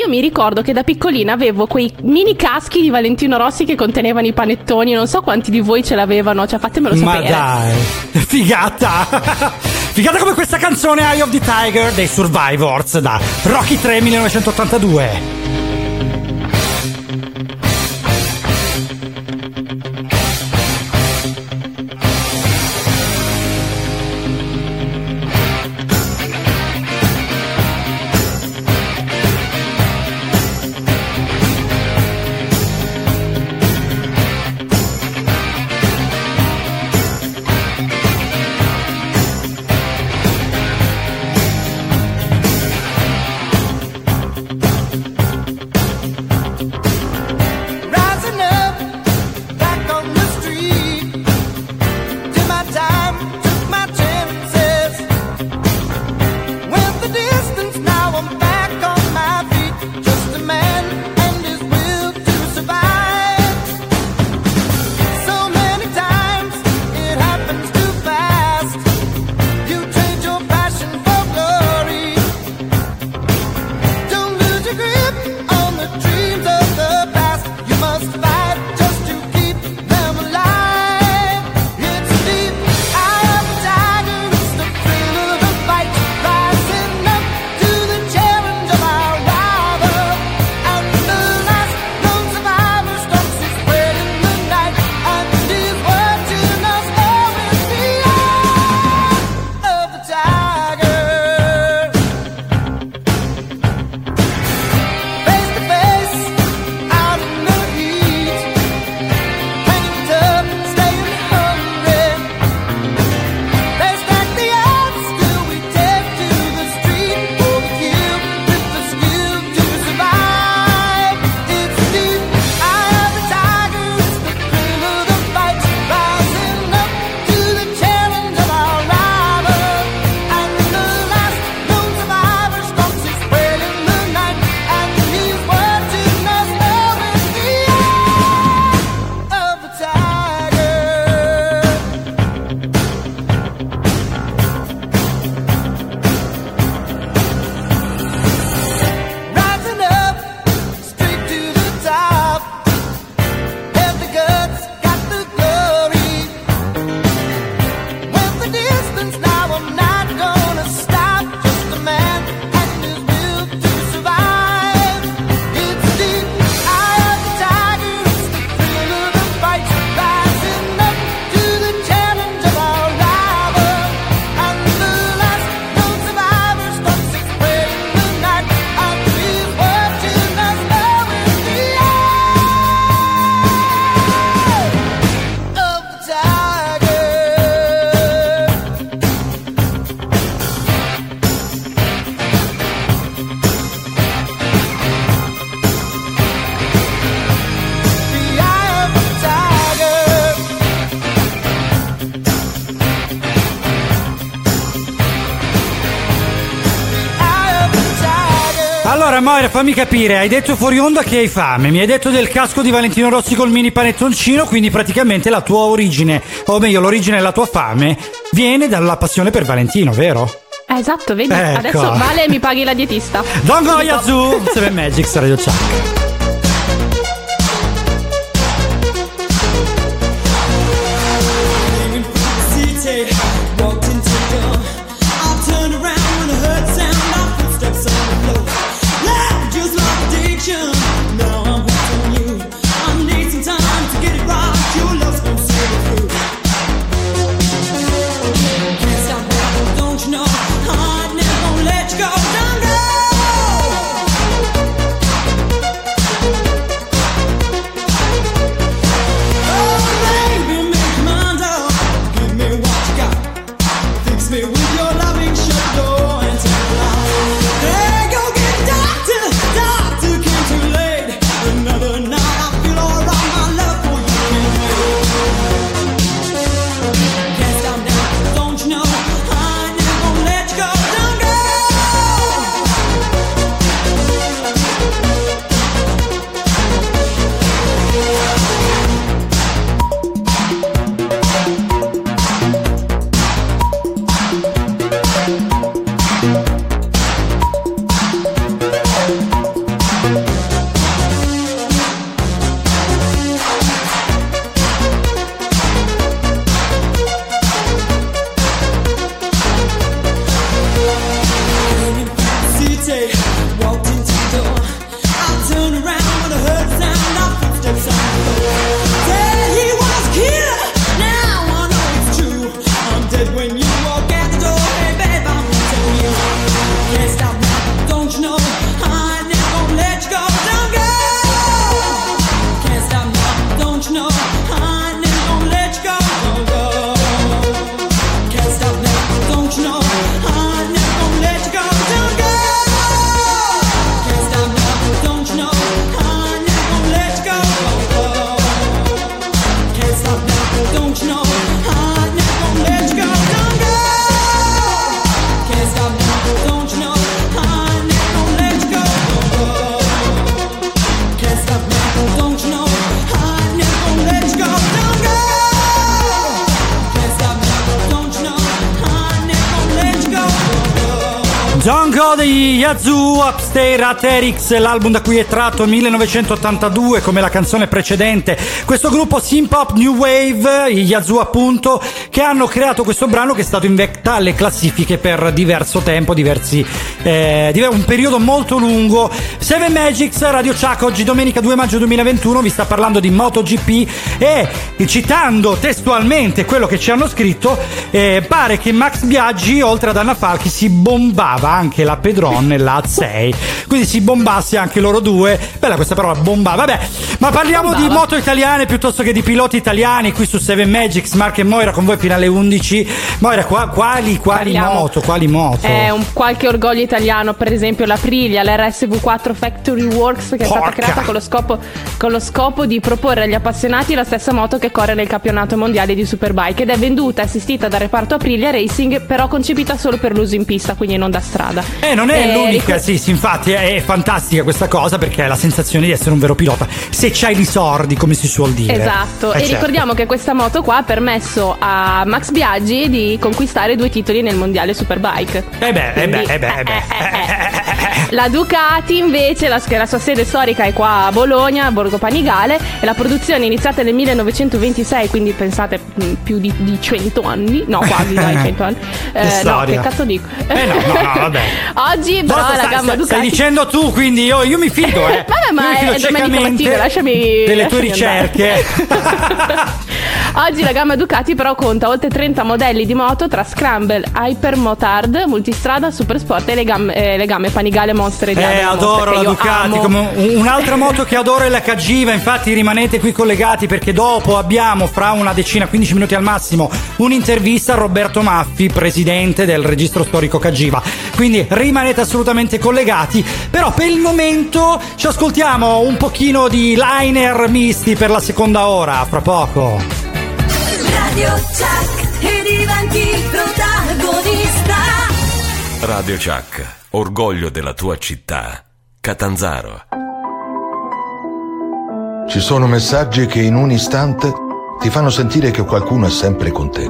Io mi ricordo che da piccolina avevo quei mini caschi di Valentino Rossi che contenevano i panettoni. Non so quanti di voi ce l'avevano, cioè fatemelo Ma sapere. dai, figata! figata come questa canzone Eye of the Tiger dei Survivors da Rocky 3 1982. Allora, Moira, fammi capire, hai detto fuori onda che hai fame, mi hai detto del casco di Valentino Rossi col mini panettoncino, quindi praticamente la tua origine, o meglio, l'origine della tua fame, viene dalla passione per Valentino, vero? Eh, esatto, vedi? Ecco. Adesso vale mi paghi la dietista. Don Tipo- Goyazu, 7 Magics Radio Chuck. Upstairs Aterix, l'album da cui è tratto 1982 come la canzone precedente. Questo gruppo synth pop new wave, gli Yazoo appunto, che hanno creato questo brano che è stato in vetta alle classifiche per diverso tempo, diversi, eh, un periodo molto lungo. Seven Magics, Radio Chuck, oggi domenica 2 maggio 2021 vi sta parlando di MotoGP e citando testualmente quello che ci hanno scritto, eh, pare che Max Biaggi, oltre ad Anna Falchi, si bombava anche la Pedron e la 6. Quindi si bombasse anche loro due. Bella questa parola, bombava. Vabbè, ma parliamo di moto italiane piuttosto che di piloti italiani qui su 7 Magics, Mark e Moira con voi fino alle 11. Moira, qua- quali, quali moto, quali moto? È un qualche orgoglio italiano, per esempio l'Aprilia, l'RSV4 Factory Works che è stata creata con lo, scopo, con lo scopo di proporre agli appassionati la stessa moto che corre nel campionato mondiale di Superbike ed è venduta e assistita dal reparto Aprilia Racing, però concepita solo per l'uso in pista, quindi non da strada. Eh, non è Eh, l'unica, ricor- sì, sì, infatti è, è fantastica questa cosa perché hai la sensazione di essere un vero pilota. Se c'hai i sordi, come si suol dire. Esatto, Eh, e certo. ricordiamo che questa moto qua ha permesso a Max Biaggi di conquistare due titoli nel mondiale Superbike. Eh beh, eh beh, eh beh, eh beh. La Ducati invece, la, la sua sede storica è qua a Bologna, Borgo Panigale, e la produzione è iniziata nel 1926, quindi pensate mh, più di, di 100 anni, no quasi dai 100 anni. Che Eh, no, che cazzo dico? Eh no, no, no, vabbè. Oggi però Basta, la gamma stai- Ducati... stai dicendo tu, quindi io, io mi fido, eh. Vabbè, ma Io mi fido è domenica mattina, lasciami- delle tue lasciami andare. ricerche. Oggi la gamma Ducati però conta oltre 30 modelli di moto tra Scramble, Hypermotard, Multistrada, Supersport e le, gamme- eh, le gamme Panigale Monster e Eh, Diablo Monster, adoro che la Ducati. come un- un'altra moto che adoro è la Cagiva. Infatti, rimanete qui collegati perché dopo abbiamo, fra una decina, 15 minuti al massimo, un'intervista a Roberto Maffi, presidente del registro storico Cagiva. Quindi rimanete assolutamente collegati. Però per il momento ci ascoltiamo un pochino di liner misti per la seconda ora. Fra poco. Radio Chuck e diventi protagonista. Radio Chuck, orgoglio della tua città Catanzaro. Ci sono messaggi che in un istante ti fanno sentire che qualcuno è sempre con te.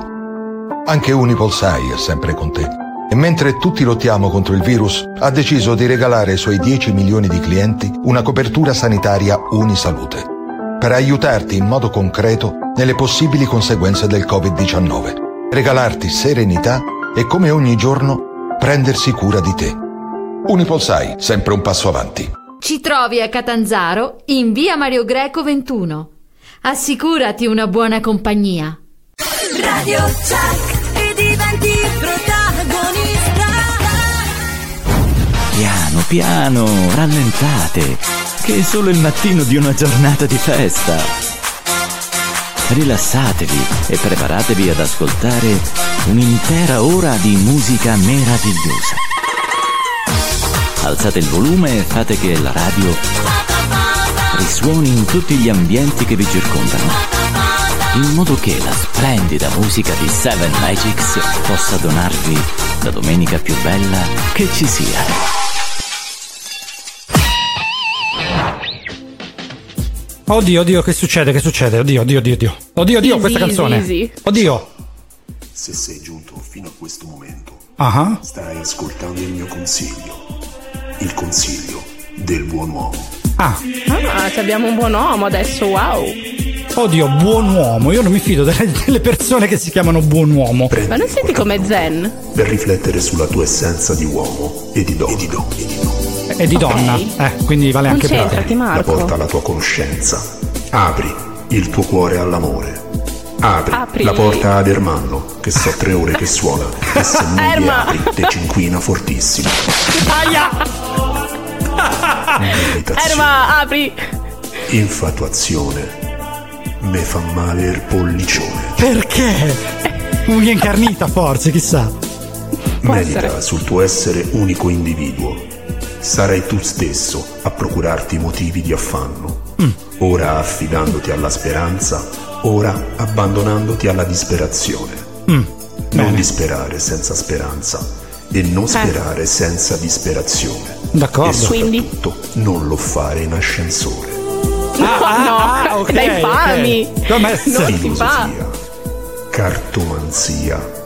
Anche Unipolsai è sempre con te. E mentre tutti lottiamo contro il virus, ha deciso di regalare ai suoi 10 milioni di clienti una copertura sanitaria Unisalute per aiutarti in modo concreto nelle possibili conseguenze del Covid-19, regalarti serenità e come ogni giorno prendersi cura di te. Unipolsai, sempre un passo avanti. Ci trovi a Catanzaro in via Mario Greco 21. Assicurati una buona compagnia. Radio Chuck e diventi protagonista. Piano, piano, rallentate, che è solo il mattino di una giornata di festa. Rilassatevi e preparatevi ad ascoltare un'intera ora di musica meravigliosa. Alzate il volume e fate che la radio risuoni in tutti gli ambienti che vi circondano, in modo che la splendida musica di Seven Magics possa donarvi la domenica più bella che ci sia. Oddio, oddio, che succede? Che succede? Oddio, oddio, oddio, oddio. Oddio, oddio, Easy, questa canzone. easy. Oddio. Se sei giunto fino a questo momento, Ah. stai ascoltando il mio consiglio. Il consiglio del buon uomo. Ah. Ah, ci abbiamo un buon uomo adesso, wow. Oddio, buon uomo. Io non mi fido delle, delle persone che si chiamano buon uomo. Ma non senti come zen? Per riflettere sulla tua essenza di uomo e di donna. E di donna. E di donna. Eh, quindi vale anche per te. La porta alla tua conoscenza. Apri il tuo cuore all'amore. Apri, Apri. la porta ad Ermanno, che so tre ore che suona. E se non gli Erma. apri, te cinquina fortissimo. Aia! Erma, apri! Infatuazione. Me fa male il pollicione. Perché? Unghia incarnita, forse, chissà. Medita sul tuo essere unico individuo. Sarai tu stesso a procurarti motivi di affanno. Mm. Ora affidandoti alla speranza, ora abbandonandoti alla disperazione. Mm. Non disperare senza speranza e non sperare senza disperazione. D'accordo. E soprattutto non lo fare in ascensore. No, no, ah, ok, dai infami. ok. Come se- Non si fa. Cartomanzia.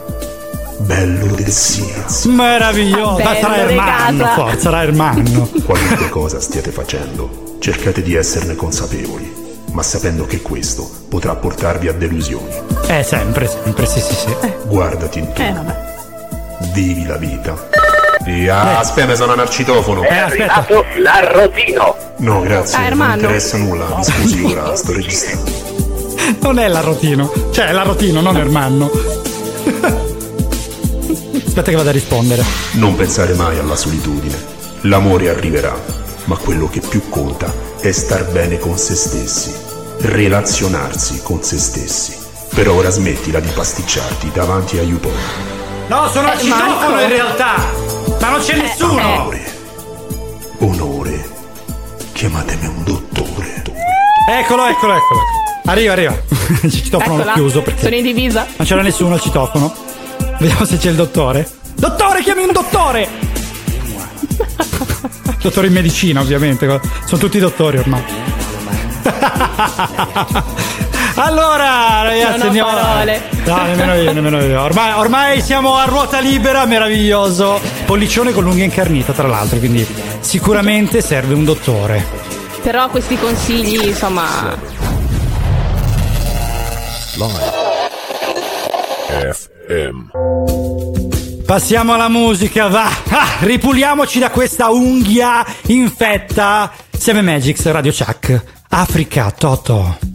Bello del sia. Meraviglioso. Ma sarà Ermanno, forza, sarà Ermanno. Qualunque cosa stiate facendo, cercate di esserne consapevoli, ma sapendo che questo potrà portarvi a delusioni. Eh, sempre, sempre, sì, sì, sì. Guardati intorno, Eh, vabbè. vivi la vita. E ah, aspetta, mi sono al citofono. Eh, aspetta. l'arrotino. No, grazie, Ah, non Ermanno. interessa nulla. Mi scusi, ora sto registrando. Non è l'arrotino. Cioè, è l'arrotino, non Ermanno. Aspetta che vado a rispondere. Non pensare mai alla solitudine. L'amore arriverà, ma quello che più conta è star bene con se stessi, relazionarsi con se stessi. Per ora smettila di pasticciarti davanti a YouPorn. No, sono al Eh, citofono Marco. in realtà. Ma non c'è nessuno. Onore, onore, chiamatemi un dottore. Eccolo, eccolo, eccolo. Arriva, arriva. Il citofono l'ho Eccola. chiuso perché Sono in divisa. non c'era nessuno al citofono. Vediamo se c'è il dottore. Dottore, chiami un dottore! dottore in medicina, ovviamente. Sono tutti dottori ormai. allora, ragazzi, Non ho andiamo. parole. No, nemmeno io, nemmeno io. Ormai, ormai siamo a ruota libera, meraviglioso. Pollicione con l'unghia incarnita, tra l'altro, quindi sicuramente serve un dottore. Però questi consigli, insomma. FM. Passiamo alla musica, va! Ah, ripuliamoci da questa unghia infetta. Seven Magics, Radio Chuck, Africa, Toto.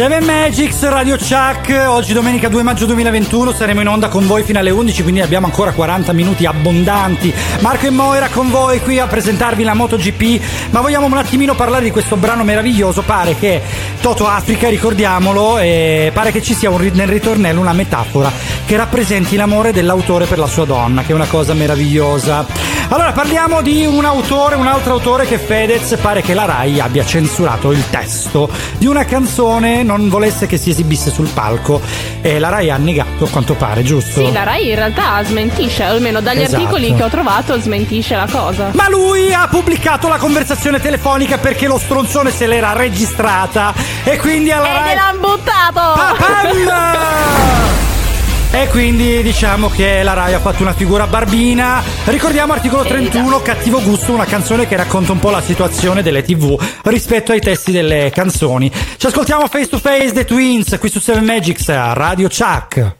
7 Magics Radio Chuck, oggi domenica 2 maggio 2021 saremo in onda con voi fino alle 11, quindi abbiamo ancora 40 minuti abbondanti. Marco e Moira con voi qui a presentarvi la MotoGP, ma vogliamo un attimino parlare di questo brano meraviglioso, pare che Toto Africa, ricordiamolo, e pare che ci sia un, nel ritornello una metafora che rappresenti l'amore dell'autore per la sua donna, che è una cosa meravigliosa. Allora parliamo di un autore, un altro autore che Fedez pare che la RAI abbia censurato il testo di una canzone, non volesse che si esibisse sul palco e la RAI ha negato a quanto pare, giusto? Sì, la Rai in realtà smentisce, almeno dagli Esatto. articoli che ho trovato smentisce la cosa. Ma lui ha pubblicato la conversazione telefonica perché lo stronzone se l'era registrata e quindi alla E RAI... gliel'han buttato! Papam! E quindi diciamo che la Rai ha fatto una figura barbina. Ricordiamo articolo 31, Cattivo gusto, una canzone che racconta un po' la situazione delle TV rispetto ai testi delle canzoni. Ci ascoltiamo face to face The Twins qui su 7 Magics a Radio Chuck.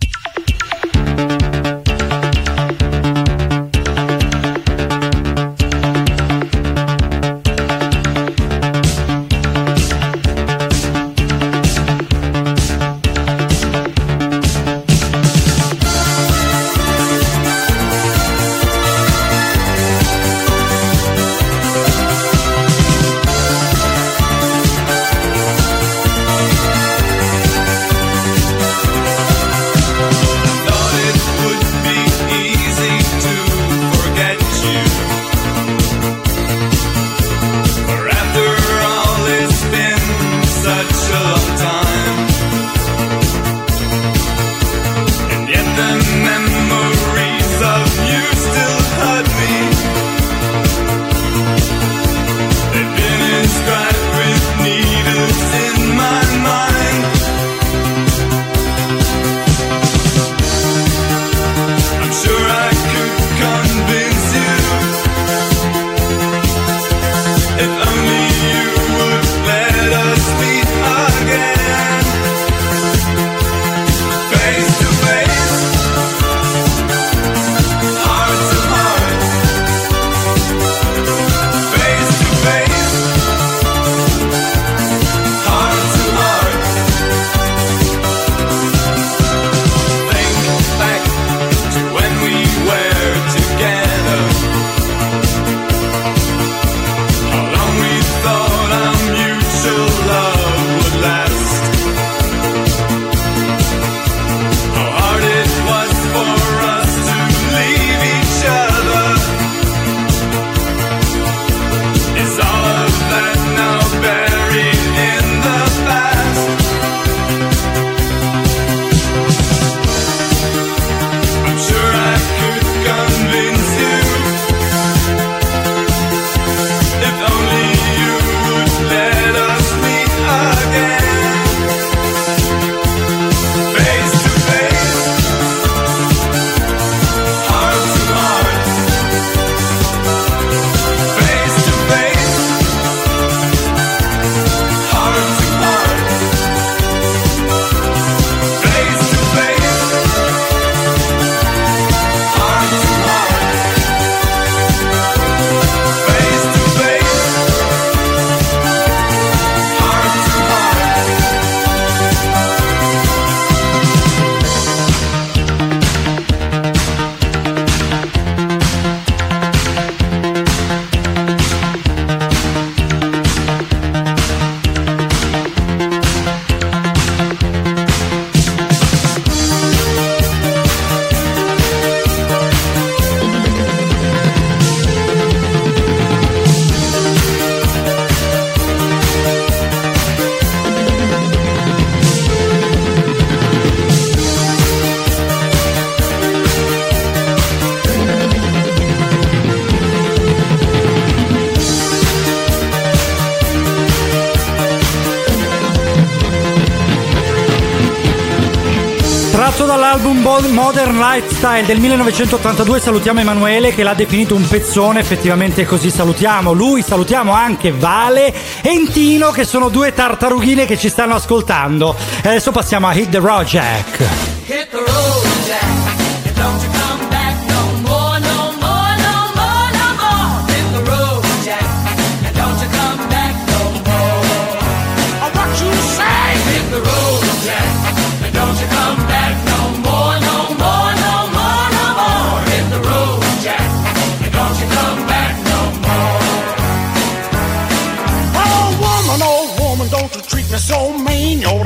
Tratto dall'album Modern Lifestyle del 1982 salutiamo Emanuele che l'ha definito un pezzone, effettivamente così salutiamo lui, salutiamo anche Vale e Intino che sono due tartarughine che ci stanno ascoltando. E adesso passiamo a Hit the Road Jack.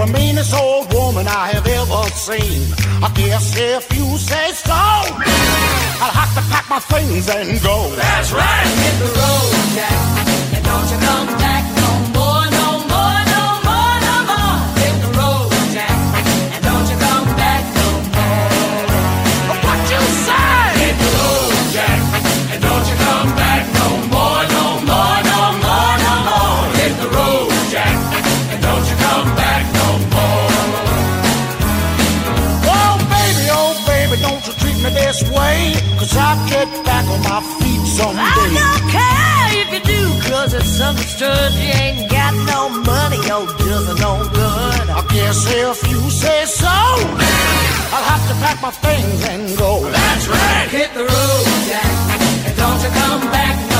The meanest old woman I have ever seen. I guess if you say so, I'll have to pack my things and go. That's right. Hit the road, Jack. and Don't you come back cause it's understood you ain't got no money, your bills are no good. I guess if you say so, I'll have to pack my things and go. That's right. Hit the road, Jack. and Don't you come back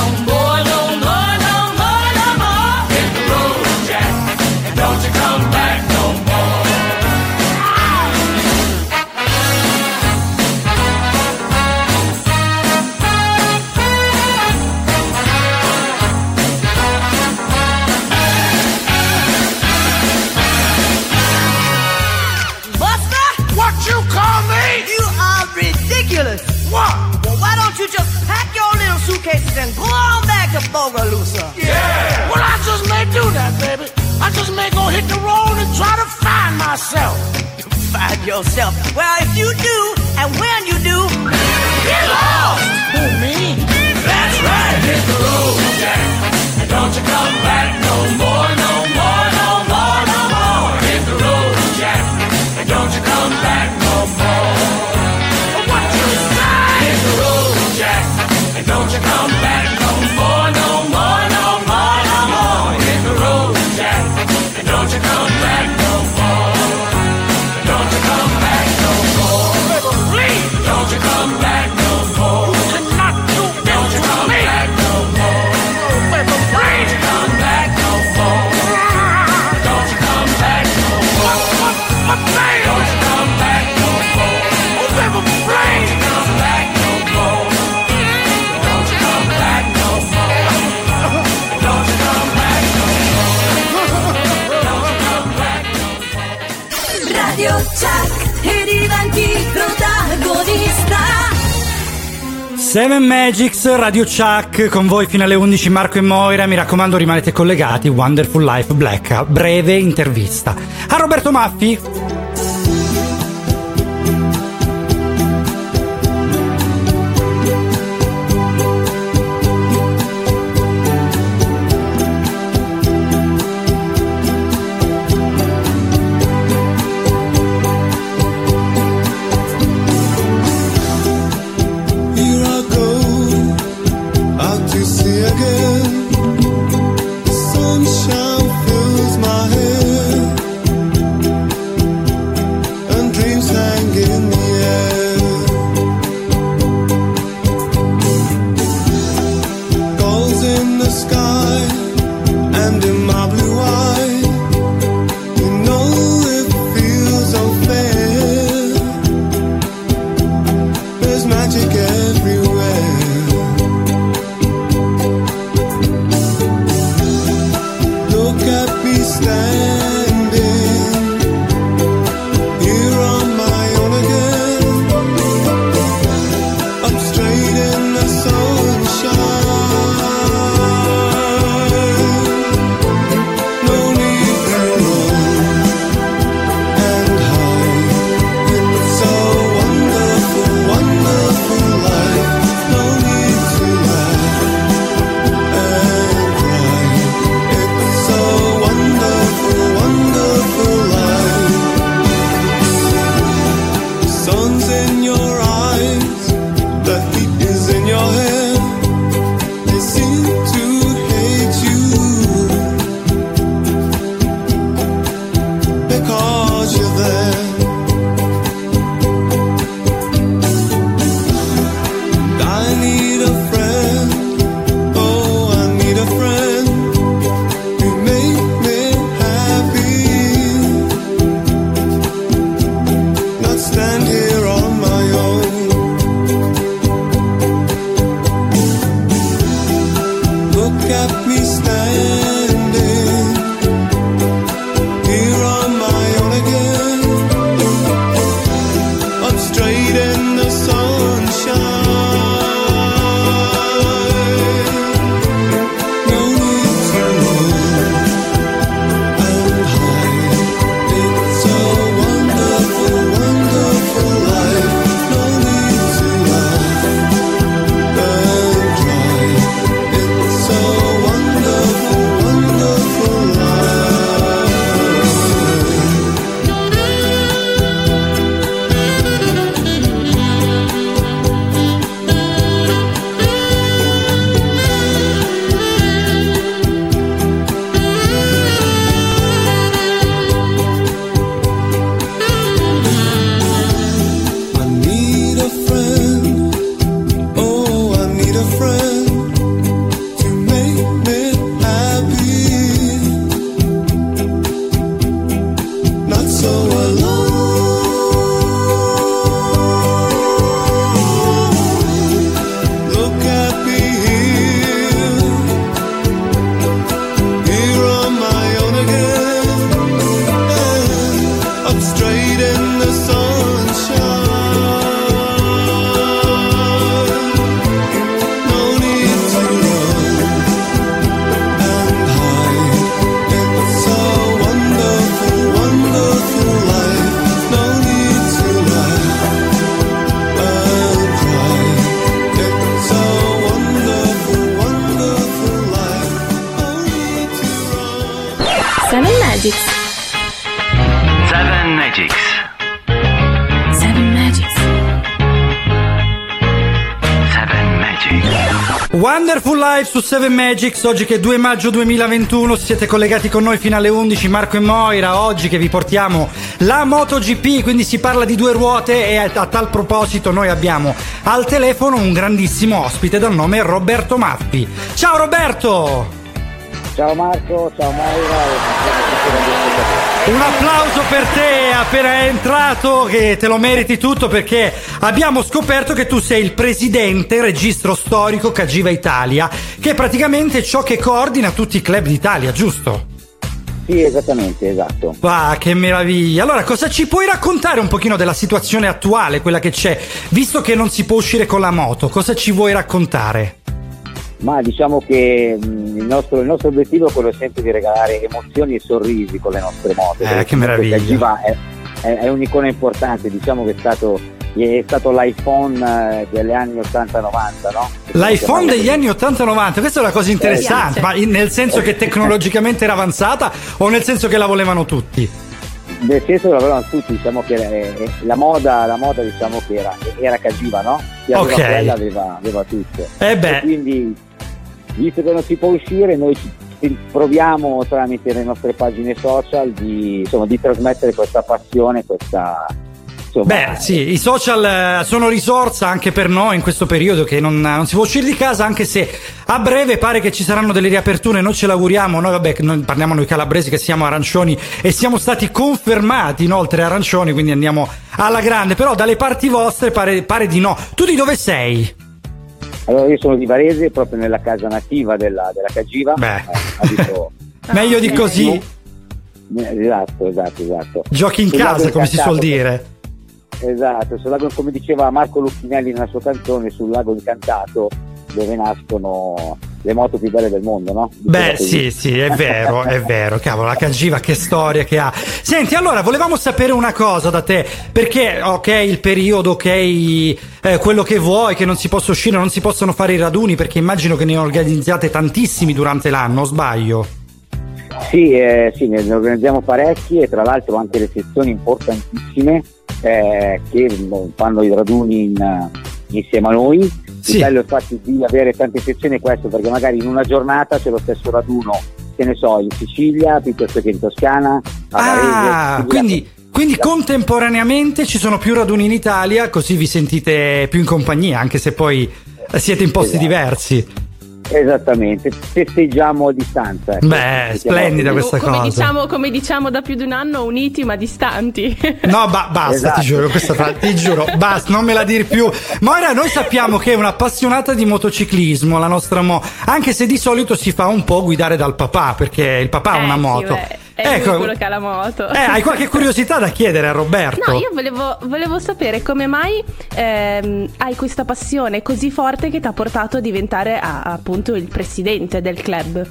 little and go on back to Bogalusa? Yeah. Well, I just may do that, baby. I just may go hit the road and try to find myself. Find yourself. Well, if you do, and when you do, get lost. Who, me? That's right. Hit the road, Jack. and Don't you come back no more, no more, Seven Magics, Radio Chuck, con voi fino alle 11 Marco e Moira, mi raccomando rimanete collegati, Wonderful Life Black, breve intervista. A Roberto Maffi, Life su 7 Magics, oggi che è 2 maggio 2021, siete collegati con noi fino alle 11, Marco e Moira, oggi che vi portiamo la MotoGP, quindi si parla di due ruote e a, tal proposito noi abbiamo al telefono un grandissimo ospite dal nome Roberto Maffi. Ciao Roberto! Ciao Marco, ciao Maura. Un applauso per te appena entrato, che te lo meriti tutto perché abbiamo scoperto che tu sei il presidente registro storico Cagiva Italia, che è praticamente ciò che coordina tutti i club d'Italia, giusto? Sì, esattamente, esatto. Ah, che meraviglia! Allora, cosa ci puoi raccontare un pochino della situazione attuale, quella che c'è? Visto che non si può uscire con la moto, cosa ci vuoi raccontare? Ma diciamo che mh, il, nostro, il nostro obiettivo è quello sempre di regalare emozioni e sorrisi con le nostre moto. Eh, che meraviglia. Cagiva è, è- è un'icona importante, diciamo che è stato, è stato l'iPhone eh, degli anni 80-90, no? L'iPhone degli anni 80-90, questa è una cosa interessante, Eh, ma nel senso che tecnologicamente era avanzata o nel senso che la volevano tutti? Nel senso che lavoravano tutti, diciamo che eh, eh, la moda, la moda diciamo che era, era Cagiva, no? Chi aveva Ok. quella aveva, aveva tutto. Eh beh. E quindi, visto che non si può uscire, noi proviamo tramite le nostre pagine social di, insomma, di trasmettere questa passione, questa... Beh, sì, i social eh, sono risorsa anche per noi in questo periodo che non, non si può uscire di casa, anche se a breve pare che ci saranno delle riaperture, noi ce l'auguriamo, noi vabbè, noi parliamo noi calabresi che siamo arancioni e siamo stati confermati inoltre arancioni, quindi andiamo alla grande, però dalle parti vostre pare, pare di no. Tu di dove sei? Allora io sono di Varese, proprio nella casa nativa della, della Cagiva. Beh. Eh, Meglio di così, Eh, Esatto, esatto, esatto. giochi in Sul lago casa come si suol dire. Esatto, sul lago, come diceva Marco Lucchinelli nella sua canzone, sul lago incantato dove nascono le moto più belle del mondo, no? Diceva Beh, sì, sì, è vero, è vero. Cavolo, la Cagiva che storia che ha. Senti, allora, volevamo sapere una cosa da te, perché, ok, il periodo, ok, eh, quello che vuoi, che non si possa uscire, non si possono fare i raduni, perché immagino che ne organizzate tantissimi durante l'anno, o sbaglio? Sì, eh, sì, ne organizziamo parecchi e tra l'altro anche le sezioni importantissime eh, che boh, fanno i raduni in, insieme a noi. Sì. Il bello infatti di avere tante sezioni è questo, perché magari in una giornata c'è lo stesso raduno, che ne so, in Sicilia piuttosto che in Toscana. a Ah, Varese, quindi, quindi contemporaneamente ci sono più raduni in Italia, così vi sentite più in compagnia, anche se poi siete in posti Esatto. diversi. Esattamente, festeggiamo a distanza. ecco. Beh, splendida questa come cosa. Diciamo, come diciamo da più di un anno, uniti ma distanti. No, ba- basta, Esatto. ti giuro, questa fra- ti giuro, basta, non me la dir più. Moira, noi sappiamo che è un'appassionata di motociclismo, la nostra Mo, anche se di solito si fa un po' guidare dal papà, perché il papà ha Eh, una sì, moto. beh, è lui quello che ha la moto. eh, hai qualche curiosità da chiedere a Roberto? No, io volevo, volevo sapere come mai ehm, hai questa passione così forte che ti ha portato a diventare a- appunto il presidente del club.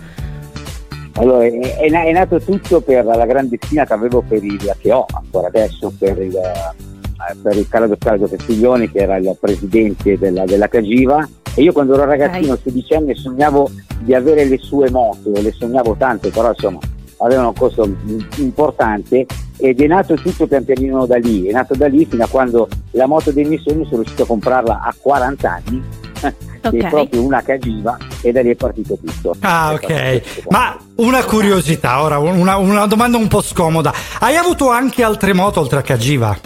Allora, è, è na- è nato tutto per la grande stima che avevo per il, che ho ancora adesso, per il, eh, per il Calado Caldo Castiglioni, che era il presidente della, della Cagiva. E io quando ero ragazzino, sedicenne, sognavo di avere le sue moto, le sognavo tante, però insomma avevano un costo importante ed è nato tutto pian pianino da lì, è nato da lì fino a quando la moto dei miei sogni sono riuscito a comprarla a 40 anni, che Ok. è proprio una Cagiva e da lì è partito tutto. Ah, ok. Ma una curiosità, ora una, una domanda un po' scomoda. Hai avuto anche altre moto oltre a Cagiva?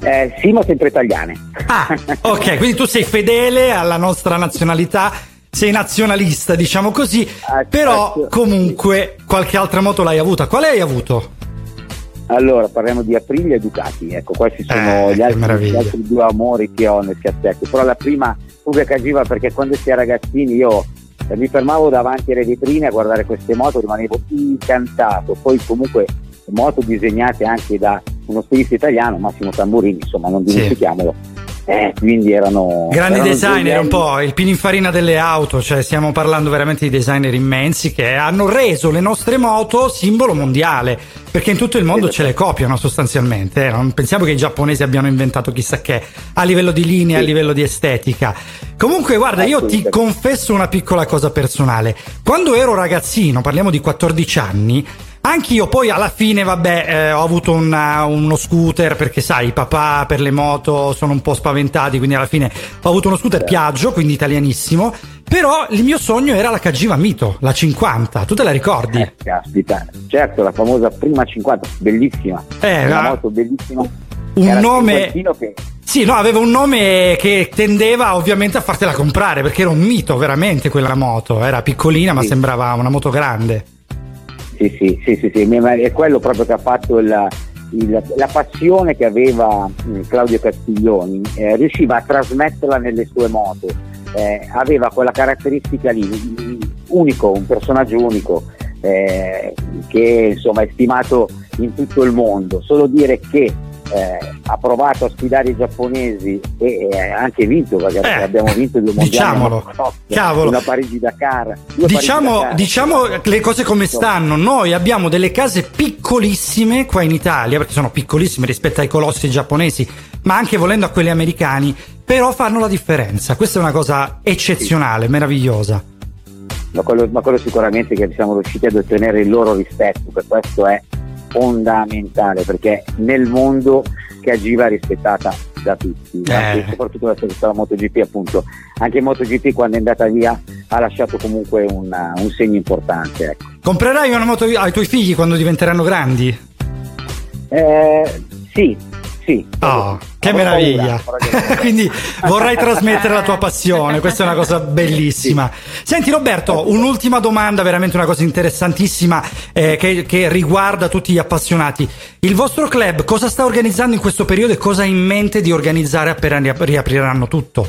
Eh, sì, ma sempre italiane. Ah, ok, quindi tu sei fedele alla nostra nazionalità, sei nazionalista, diciamo così, però comunque qualche altra moto l'hai avuta. Quale hai avuto? Allora, parliamo di Aprilia e Ducati, ecco, questi sono Eh, gli, altri, gli altri due amori che ho nel cassetto. Però la prima fuga Cagiva perché quando si è ragazzini io eh, mi fermavo davanti alle vetrine a guardare queste moto, rimanevo incantato. Poi comunque moto disegnate anche da uno stilista italiano, Massimo Tamburini, insomma, non Sì. Eh, quindi erano Grandi erano designer, un po' il pininfarina delle auto, cioè stiamo parlando veramente di designer immensi che hanno reso le nostre moto simbolo mondiale, perché in tutto il mondo ce le copiano sostanzialmente, eh, non pensiamo che i giapponesi abbiano inventato chissà che a livello di linea, a livello di estetica. Comunque guarda, io ti confesso una piccola cosa personale, quando ero ragazzino, parliamo di 14 anni, Anch'io poi alla fine, vabbè, eh, ho avuto una- uno scooter perché sai, i papà per le moto sono un po' spaventati, quindi alla fine ho avuto uno scooter Piaggio, quindi italianissimo. Però il mio sogno era la Cagiva Mito, la 50. Tu te la ricordi? Eh, caspita, certo, la famosa prima 50, bellissima. Eh, una ma- moto bellissima. Un Era nome- che Sì, no, aveva un nome che tendeva ovviamente a fartela comprare perché era un mito veramente quella moto. Era piccolina, ma Sì. sembrava una moto grande. Sì, sì, sì, sì, sì, è quello proprio che ha fatto il- il- la passione che aveva mh, Claudio Castiglioni, eh, riusciva a trasmetterla nelle sue moto, eh, aveva quella caratteristica lì, mh, unico, un personaggio unico, eh, che insomma è stimato in tutto il mondo. Solo dire che eh, ha provato a sfidare i giapponesi e eh, anche vinto, perché Eh, abbiamo vinto due mondiali diciamolo. Cavolo. una Parigi Dakar. due Diciamo, Parigi-Dakar. diciamo le cose come stanno. Noi abbiamo delle case piccolissime qua in Italia, perché sono piccolissime rispetto ai colossi giapponesi, ma anche volendo a quelli americani, però fanno la differenza. Questa è una cosa eccezionale, meravigliosa. ma quello, ma quello sicuramente che siamo riusciti ad ottenere il loro rispetto, per questo è fondamentale, perché nel mondo che agiva è rispettata da tutti, Eh. soprattutto la MotoGP appunto, anche MotoGP quando è andata via ha lasciato comunque una- un segno importante. Ecco. Comprerai una moto ai tuoi figli quando diventeranno grandi? Eh, sì, sì. Oh, che meraviglia! paura, Quindi vorrai trasmettere la tua passione, questa è una cosa bellissima. Senti Roberto, un'ultima domanda, veramente una cosa interessantissima eh, che, che riguarda tutti gli appassionati. Il vostro club cosa sta organizzando in questo periodo e cosa ha in mente di organizzare appena ri- riapriranno tutto?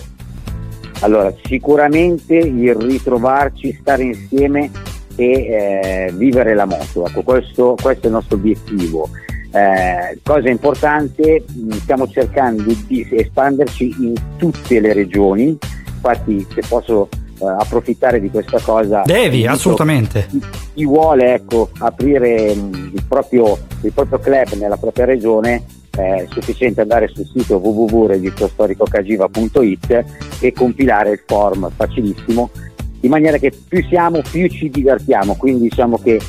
Allora, sicuramente il ritrovarci, stare insieme e eh, vivere la moto, ecco, questo, questo è il nostro obiettivo. Eh, cosa importante, mh, stiamo cercando di espanderci in tutte le regioni, infatti se posso eh, approfittare di questa cosa... Devi, invito assolutamente. chi, chi vuole ecco, aprire mh, il, proprio, il proprio club nella propria regione è sufficiente andare sul sito www.registrostoricocagiva.it e compilare il form facilissimo in maniera che più siamo più ci divertiamo quindi diciamo che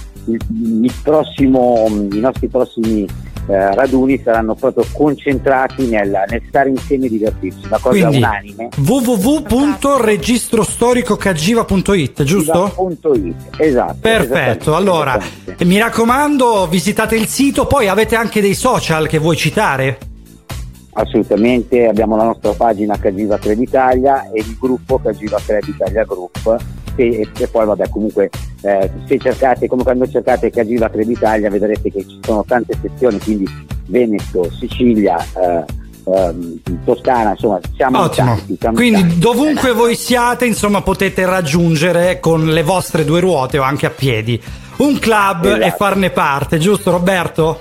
prossimo, i nostri prossimi eh, raduni saranno proprio concentrati nel, nel stare insieme e divertirci una cosa Quindi unanime www.registrostoricocagiva.it, giusto? .it, esatto Perfetto, allora mi raccomando visitate il sito, poi avete anche dei social che vuoi citare? Assolutamente, abbiamo la nostra pagina Cagiva Club Italia e il gruppo Cagiva Club Italia Group e, e poi vabbè comunque eh, se cercate, come quando cercate Cagiva Club Italia vedrete che ci sono tante sezioni, quindi Veneto, Sicilia, eh, ehm, Toscana, insomma siamo Ottimo. tanti, siamo in Quindi tanti. dovunque voi siate, insomma, potete raggiungere con le vostre due ruote o anche a piedi un club Esatto. e farne parte, giusto Roberto?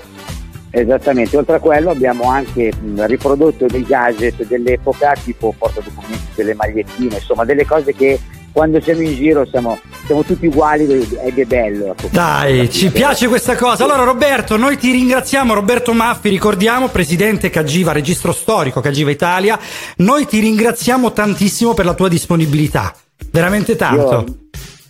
Esattamente, oltre a quello abbiamo anche mh, riprodotto dei gadget dell'epoca, tipo portadocumenti, delle magliettine, insomma delle cose che quando siamo in giro siamo, siamo tutti uguali ed è bello. ecco. Dai, ci piace questa cosa. Allora Roberto, noi ti ringraziamo, Roberto Maffi, ricordiamo, presidente Cagiva, registro storico Cagiva Italia, noi ti ringraziamo tantissimo per la tua disponibilità, veramente tanto. Io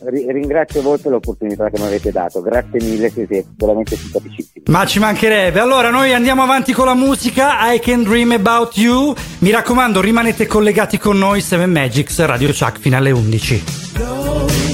ringrazio voi per l'opportunità che mi avete dato, grazie mille, siete veramente simpaticissimi. Ma ci mancherebbe. Allora, noi andiamo avanti con la musica. I can dream about you. Mi raccomando, rimanete collegati con noi. 7 Magics, Radio Chuck fino alle 11. Each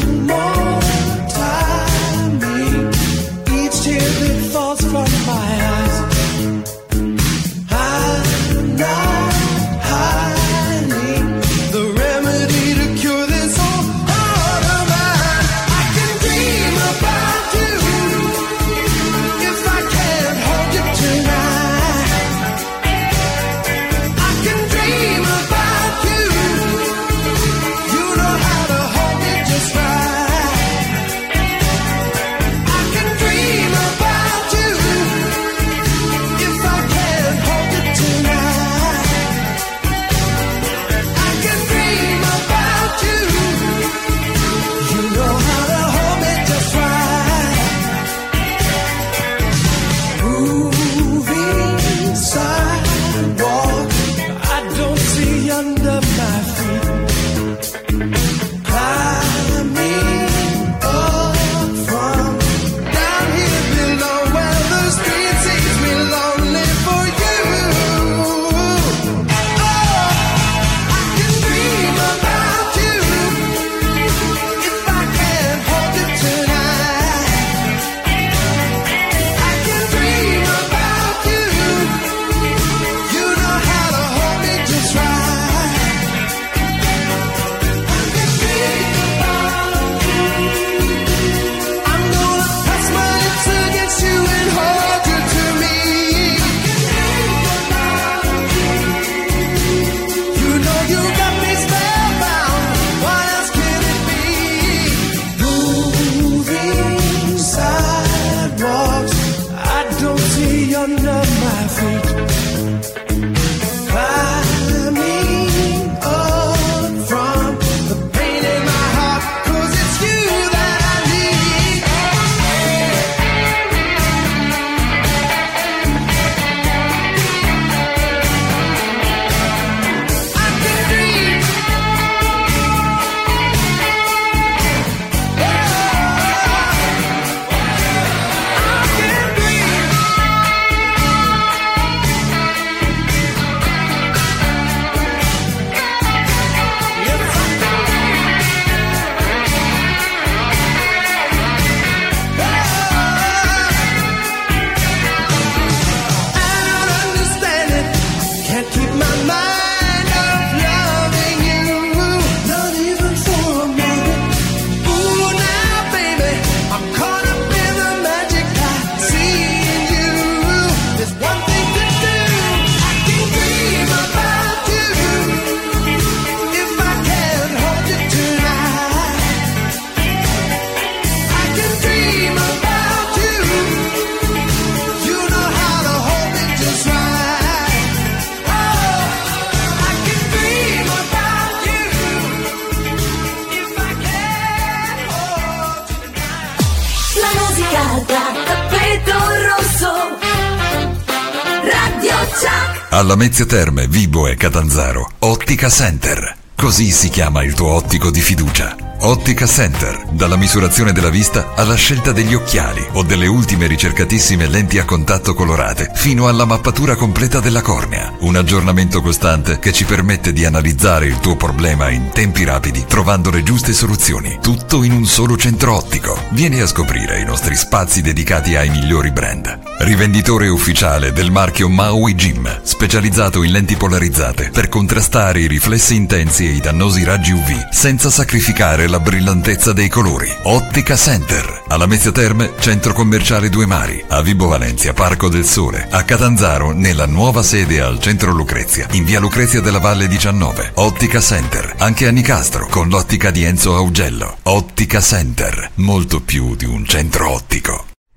Mezzia Terme, Vibo e Catanzaro. Ottica Center. Così si chiama il tuo ottico di fiducia. Ottica Center. Dalla misurazione della vista alla scelta degli occhiali o delle ultime ricercatissime lenti a contatto colorate, fino alla mappatura completa della cornea. Un aggiornamento costante che ci permette di analizzare il tuo problema in tempi rapidi, trovando le giuste soluzioni. Tutto in un solo centro ottico. Vieni a scoprire i nostri spazi dedicati ai migliori brand. Rivenditore ufficiale del marchio Maui Gym, specializzato in lenti polarizzate per contrastare i riflessi intensi e i dannosi raggi UV senza sacrificare la brillantezza dei colori. Ottica Center, alla Mezzia Terme, centro commerciale Due Mari, a Vibo Valencia, Parco del Sole, a Catanzaro, nella nuova sede al centro Lucrezia, in via Lucrezia della Valle 19. Ottica Center, anche a Nicastro, con l'ottica di Enzo Augello. Ottica Center, molto più di un centro ottico.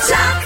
Radio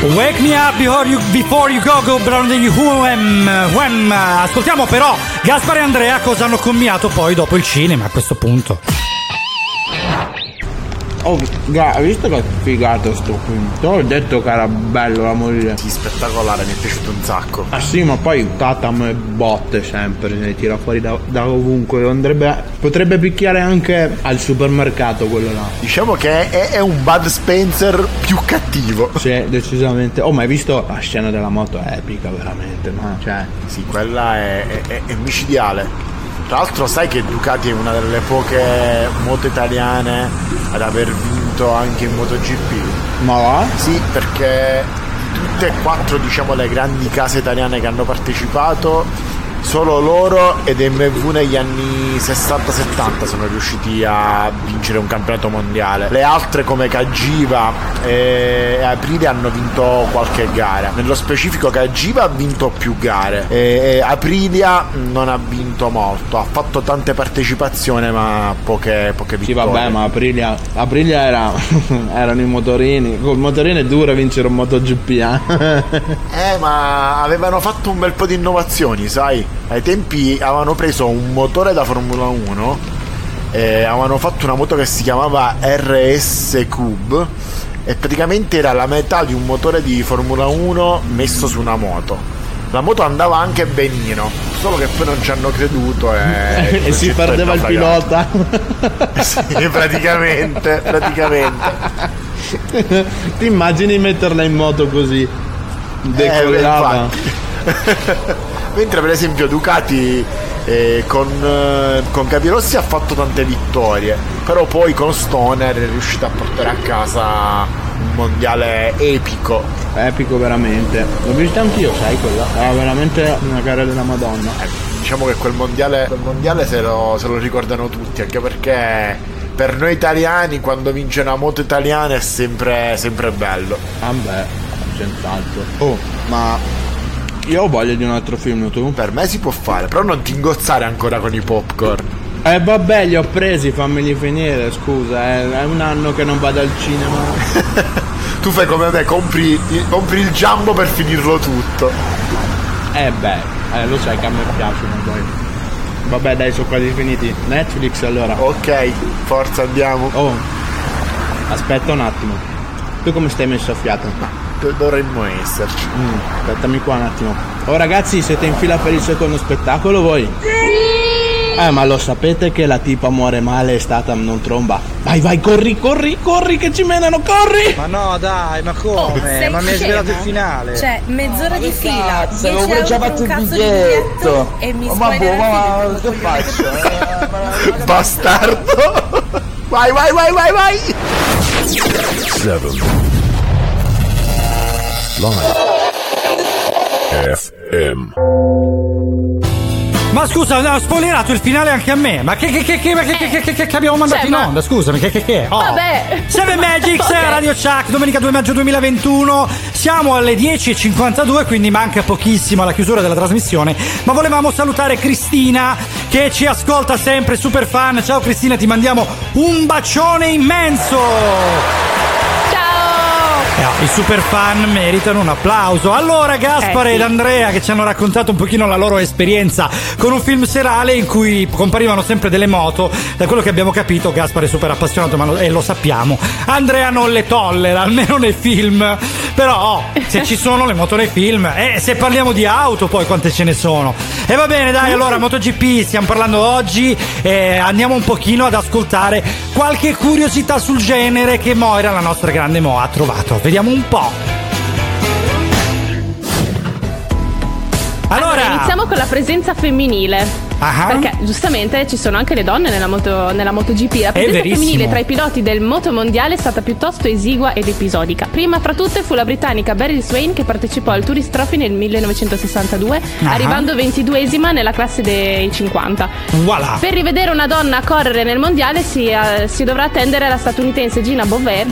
Wake me up before you, before you go, go brown degli Wham. Ascoltiamo però Gaspare e Andrea cosa hanno combinato poi dopo il cinema a questo punto. Oh, hai visto che figato sto film? Te l'ho detto che era bello da morire. Sì, spettacolare, mi è piaciuto un sacco. Ah sì, ma poi Tatam e botte sempre, se ne tira fuori da, da ovunque. Andrebbe, potrebbe picchiare anche al supermercato quello là. Diciamo che è, è un Bud Spencer più cattivo. Sì, decisamente. Oh, ma hai visto la scena della moto? È epica, veramente, no? Cioè, Sì, quella è, è- è- è micidiale. Tra l'altro sai che Ducati è una delle poche moto italiane ad aver vinto anche in MotoGP? ma va? Sì, perché tutte e quattro diciamo le grandi case italiane che hanno partecipato, solo loro ed MV negli anni 60-70 sono riusciti a vincere un campionato mondiale. Le altre come Cagiva e Aprilia hanno vinto qualche gara. Nello specifico Cagiva ha vinto più gare e Aprilia non ha vinto molto. Ha fatto tante partecipazioni ma poche, poche Sì, vittorie. vabbè, ma Aprilia, Aprilia era, erano i motorini. Col motorino è duro vincere un MotoGP, eh? Eh, ma avevano fatto un bel po' di innovazioni, sai? Ai tempi avevano preso un motore da Formula 1 e avevano fatto una moto che si chiamava RS Cube e praticamente era la metà di un motore di Formula 1 messo su una moto. La moto andava anche benino, solo che poi non ci hanno creduto e, e si perdeva il pilota. sì, praticamente, praticamente. Ti immagini metterla in moto così? Decollava. infatti. Mentre per esempio Ducati eh, con, eh, con Capirossi ha fatto tante vittorie, però poi con Stoner è riuscita a portare a casa un mondiale epico. Epico veramente. L'ho visto anch'io, sai quello. Era veramente una gara della Madonna. Diciamo che quel mondiale, quel mondiale se, lo, se lo ricordano tutti, anche perché per noi italiani quando vince una moto italiana è sempre, sempre bello. Ah beh, senz'altro. Oh, ma io ho voglia di un altro film, tu? Per me si può fare, però non ti ingozzare ancora con i popcorn. Eh vabbè, li ho presi, fammeli finire, scusa, è, è un anno che non vado al cinema. Tu fai come me, compri, compri il jumbo per finirlo tutto. Eh beh, eh, lo sai che a me piacciono poi. Vabbè dai, sono quasi finiti. Netflix allora. Ok, forza andiamo. Oh, aspetta un attimo. Tu come stai messo a fiato? Do- Dovremmo esserci. Mm, aspettami qua un attimo. Oh ragazzi, siete in fila per il secondo spettacolo voi? Eh, ma lo sapete che la tipa muore male e stata non tromba? Vai, vai, corri, corri, corri che ci menano, corri! Ma no, dai, ma come? Sei ma mi hai svelato il finale. Cioè, mezz'ora di fila, cazzo, 10 avevo già fatto il biglietto. e mi Ma spoiler boh, ma che faccio? Bastardo! Vai, vai, vai, vai, vai! 7 Live FM Ma scusa, ho spoilerato il finale anche a me. Ma che, che, che, che, che, che, che, che- che abbiamo mandato Cioè, in ma- onda? Scusami, che, che, che? Oh. Vabbè. Seven Magics, Ok. Radio Chuck, domenica 2 maggio 2021. Siamo alle 10.52, quindi manca pochissimo alla chiusura della trasmissione. Ma volevamo salutare Cristina che ci ascolta sempre, super fan. Ciao Cristina, ti mandiamo un bacione immenso. Eh, I super fan meritano un applauso. Allora, Gaspare Eh, sì. ed Andrea che ci hanno raccontato un pochino la loro esperienza con un film serale in cui comparivano sempre delle moto. Da quello che abbiamo capito, Gaspare è super appassionato ma lo- e lo sappiamo. Andrea non le tollera, almeno nei film. Però, oh, se ci sono le moto nei film, e se parliamo di auto, poi quante ce ne sono. E va bene, dai, allora, MotoGP, stiamo parlando oggi. E andiamo un pochino ad ascoltare qualche curiosità sul genere che Moira, la nostra grande Mo, ha trovato. Vediamo un po'. Allora, iniziamo con la presenza femminile. Ah. Perché giustamente ci sono anche le donne nella, moto, nella MotoGP. La presenza femminile tra i piloti del moto mondiale è stata piuttosto esigua ed episodica. Prima fra tutte fu la britannica Beryl Swain che partecipò al Tourist Trophy nel 1962, Ah. arrivando 22esima nella classe dei 50. Voilà. Per rivedere una donna correre nel mondiale si, eh, si dovrà attendere la statunitense Gina Bovair,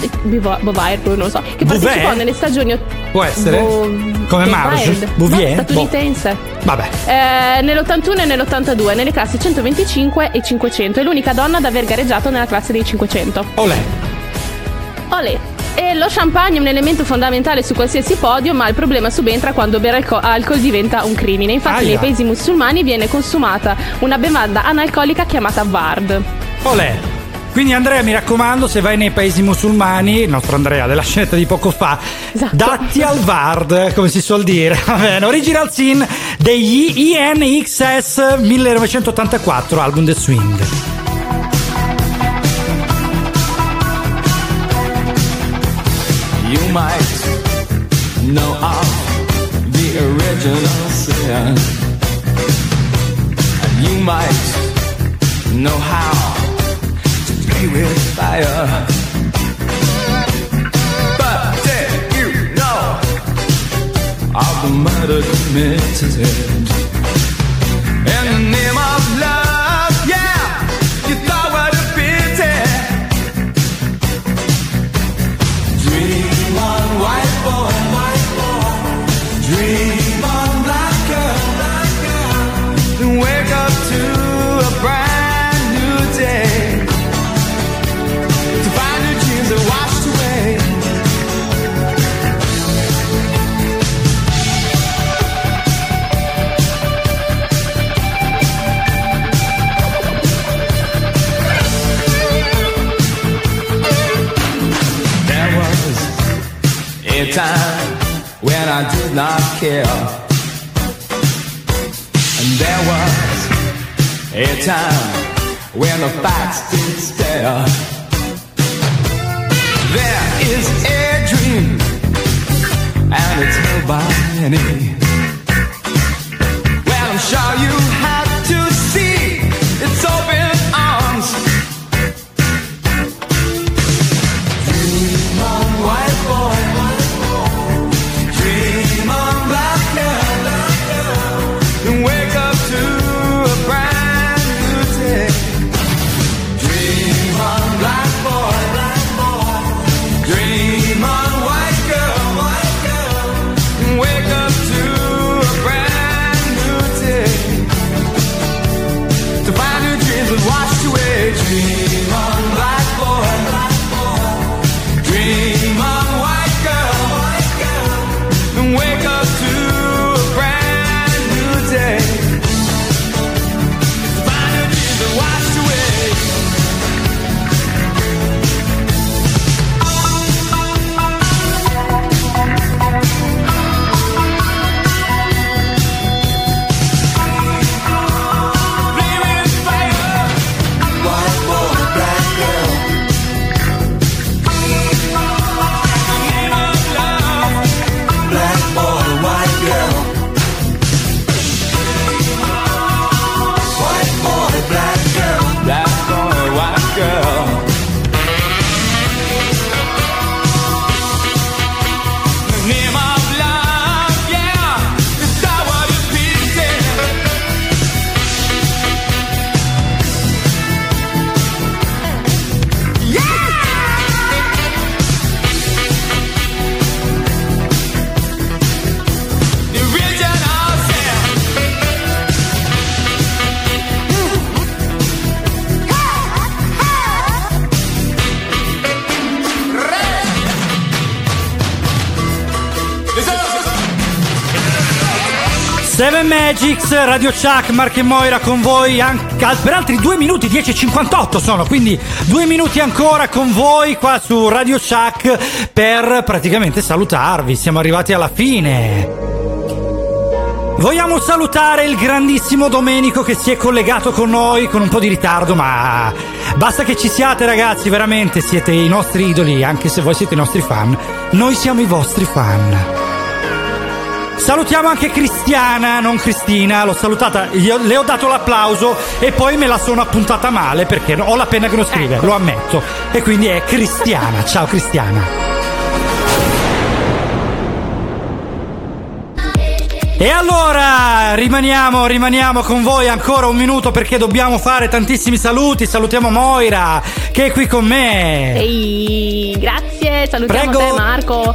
Bovair, non lo so, che Bouvier? partecipò nelle stagioni Può essere? Bo- Come Marge? Bouvier? No, statunitense. Vabbè. Eh, nell'81 e nell'82 nelle classi 125 e 500 è l'unica donna ad aver gareggiato nella classe dei 500. Olè. Olè. E lo champagne è un elemento fondamentale su qualsiasi podio, ma il problema subentra quando bere alco- alcol diventa un crimine. Infatti, Aia. nei paesi musulmani viene consumata una bevanda analcolica chiamata Vard. Olè. Quindi Andrea mi raccomando se vai nei paesi musulmani, il nostro Andrea della scenetta di poco fa, datti al Vard, come si suol dire. Va bene, original scene degli INXS 1984, album The Swing. You might know of the original sin. And you might know how play with fire. But did you know of the murder committed? Care. And there was a time when the facts did stare. There is a dream, and it's held by many. Well, I'm sure you Magics, Radio Chuck, Mark e Moira con voi anche, per altri 2 minuti 10 e 58 sono, quindi due minuti ancora con voi qua su Radio Chuck per praticamente salutarvi, siamo arrivati alla fine. Vogliamo salutare il grandissimo Domenico che si è collegato con noi con un po' di ritardo, ma basta che ci siate ragazzi, veramente siete i nostri idoli, anche se voi siete i nostri fan, noi siamo i vostri fan. Salutiamo anche Cristiana, non Cristina, l'ho salutata, ho- le ho dato l'applauso e poi me la sono appuntata male perché ho la penna che non scrive, lo ammetto. E quindi è Cristiana. Ciao Cristiana. E allora rimaniamo, rimaniamo con voi ancora un minuto perché dobbiamo fare tantissimi saluti. Salutiamo Moira che è qui con me. Ehi, grazie, salutiamo Prego. te Marco.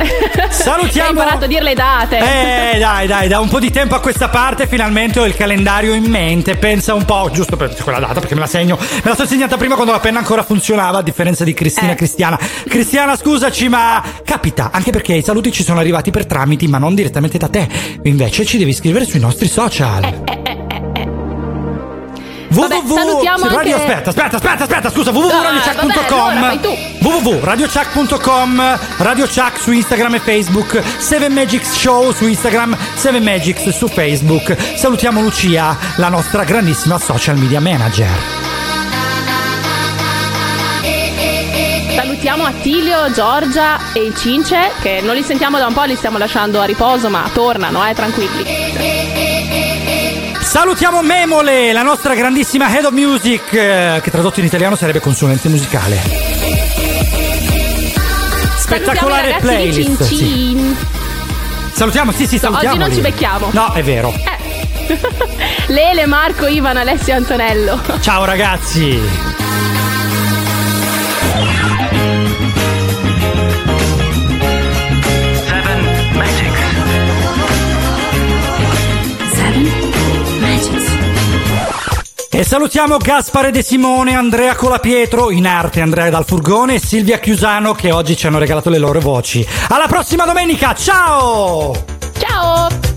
Salutiamo- Hai imparato a dire le date. Eh, dai, dai, da un po' di tempo a questa parte finalmente ho il calendario in mente. Pensa un po', giusto per quella data, perché me la segno. Me la sono segnata prima quando la penna ancora funzionava, a differenza di Eh. Cristina Cristiana. Cristiana, scusaci, ma capita, anche perché i saluti ci sono arrivati per tramiti, ma non direttamente da te. Invece ci devi scrivere sui nostri social. Vabbè, www salutiamo radio, anche- aspetta, aspetta, aspetta, aspetta, scusa, www.radiochuck.com www.radiochuck.com Radio Chuck su Instagram e Facebook 7 Magics Show su Instagram 7 Magics su Facebook. Salutiamo Lucia, la nostra grandissima social media manager. Salutiamo Attilio, Giorgia e Cince, che non li sentiamo da un po', li stiamo lasciando a riposo, ma tornano, eh, tranquilli. Salutiamo Memole, la nostra grandissima Head of Music eh, Che tradotto in italiano sarebbe consulente musicale Spettacolare Salutiamo playlist Cin sì. Cin. Salutiamo, sì sì No, oggi salutiamo non ci becchiamo. No, è vero Lele, Marco, Ivan, Alessio e Antonello. Ciao ragazzi E salutiamo Gaspare De Simone, Andrea Colapietro, in arte Andrea Dal Furgone e Silvia Chiusano che oggi ci hanno regalato le loro voci. Alla prossima domenica, ciao! Ciao!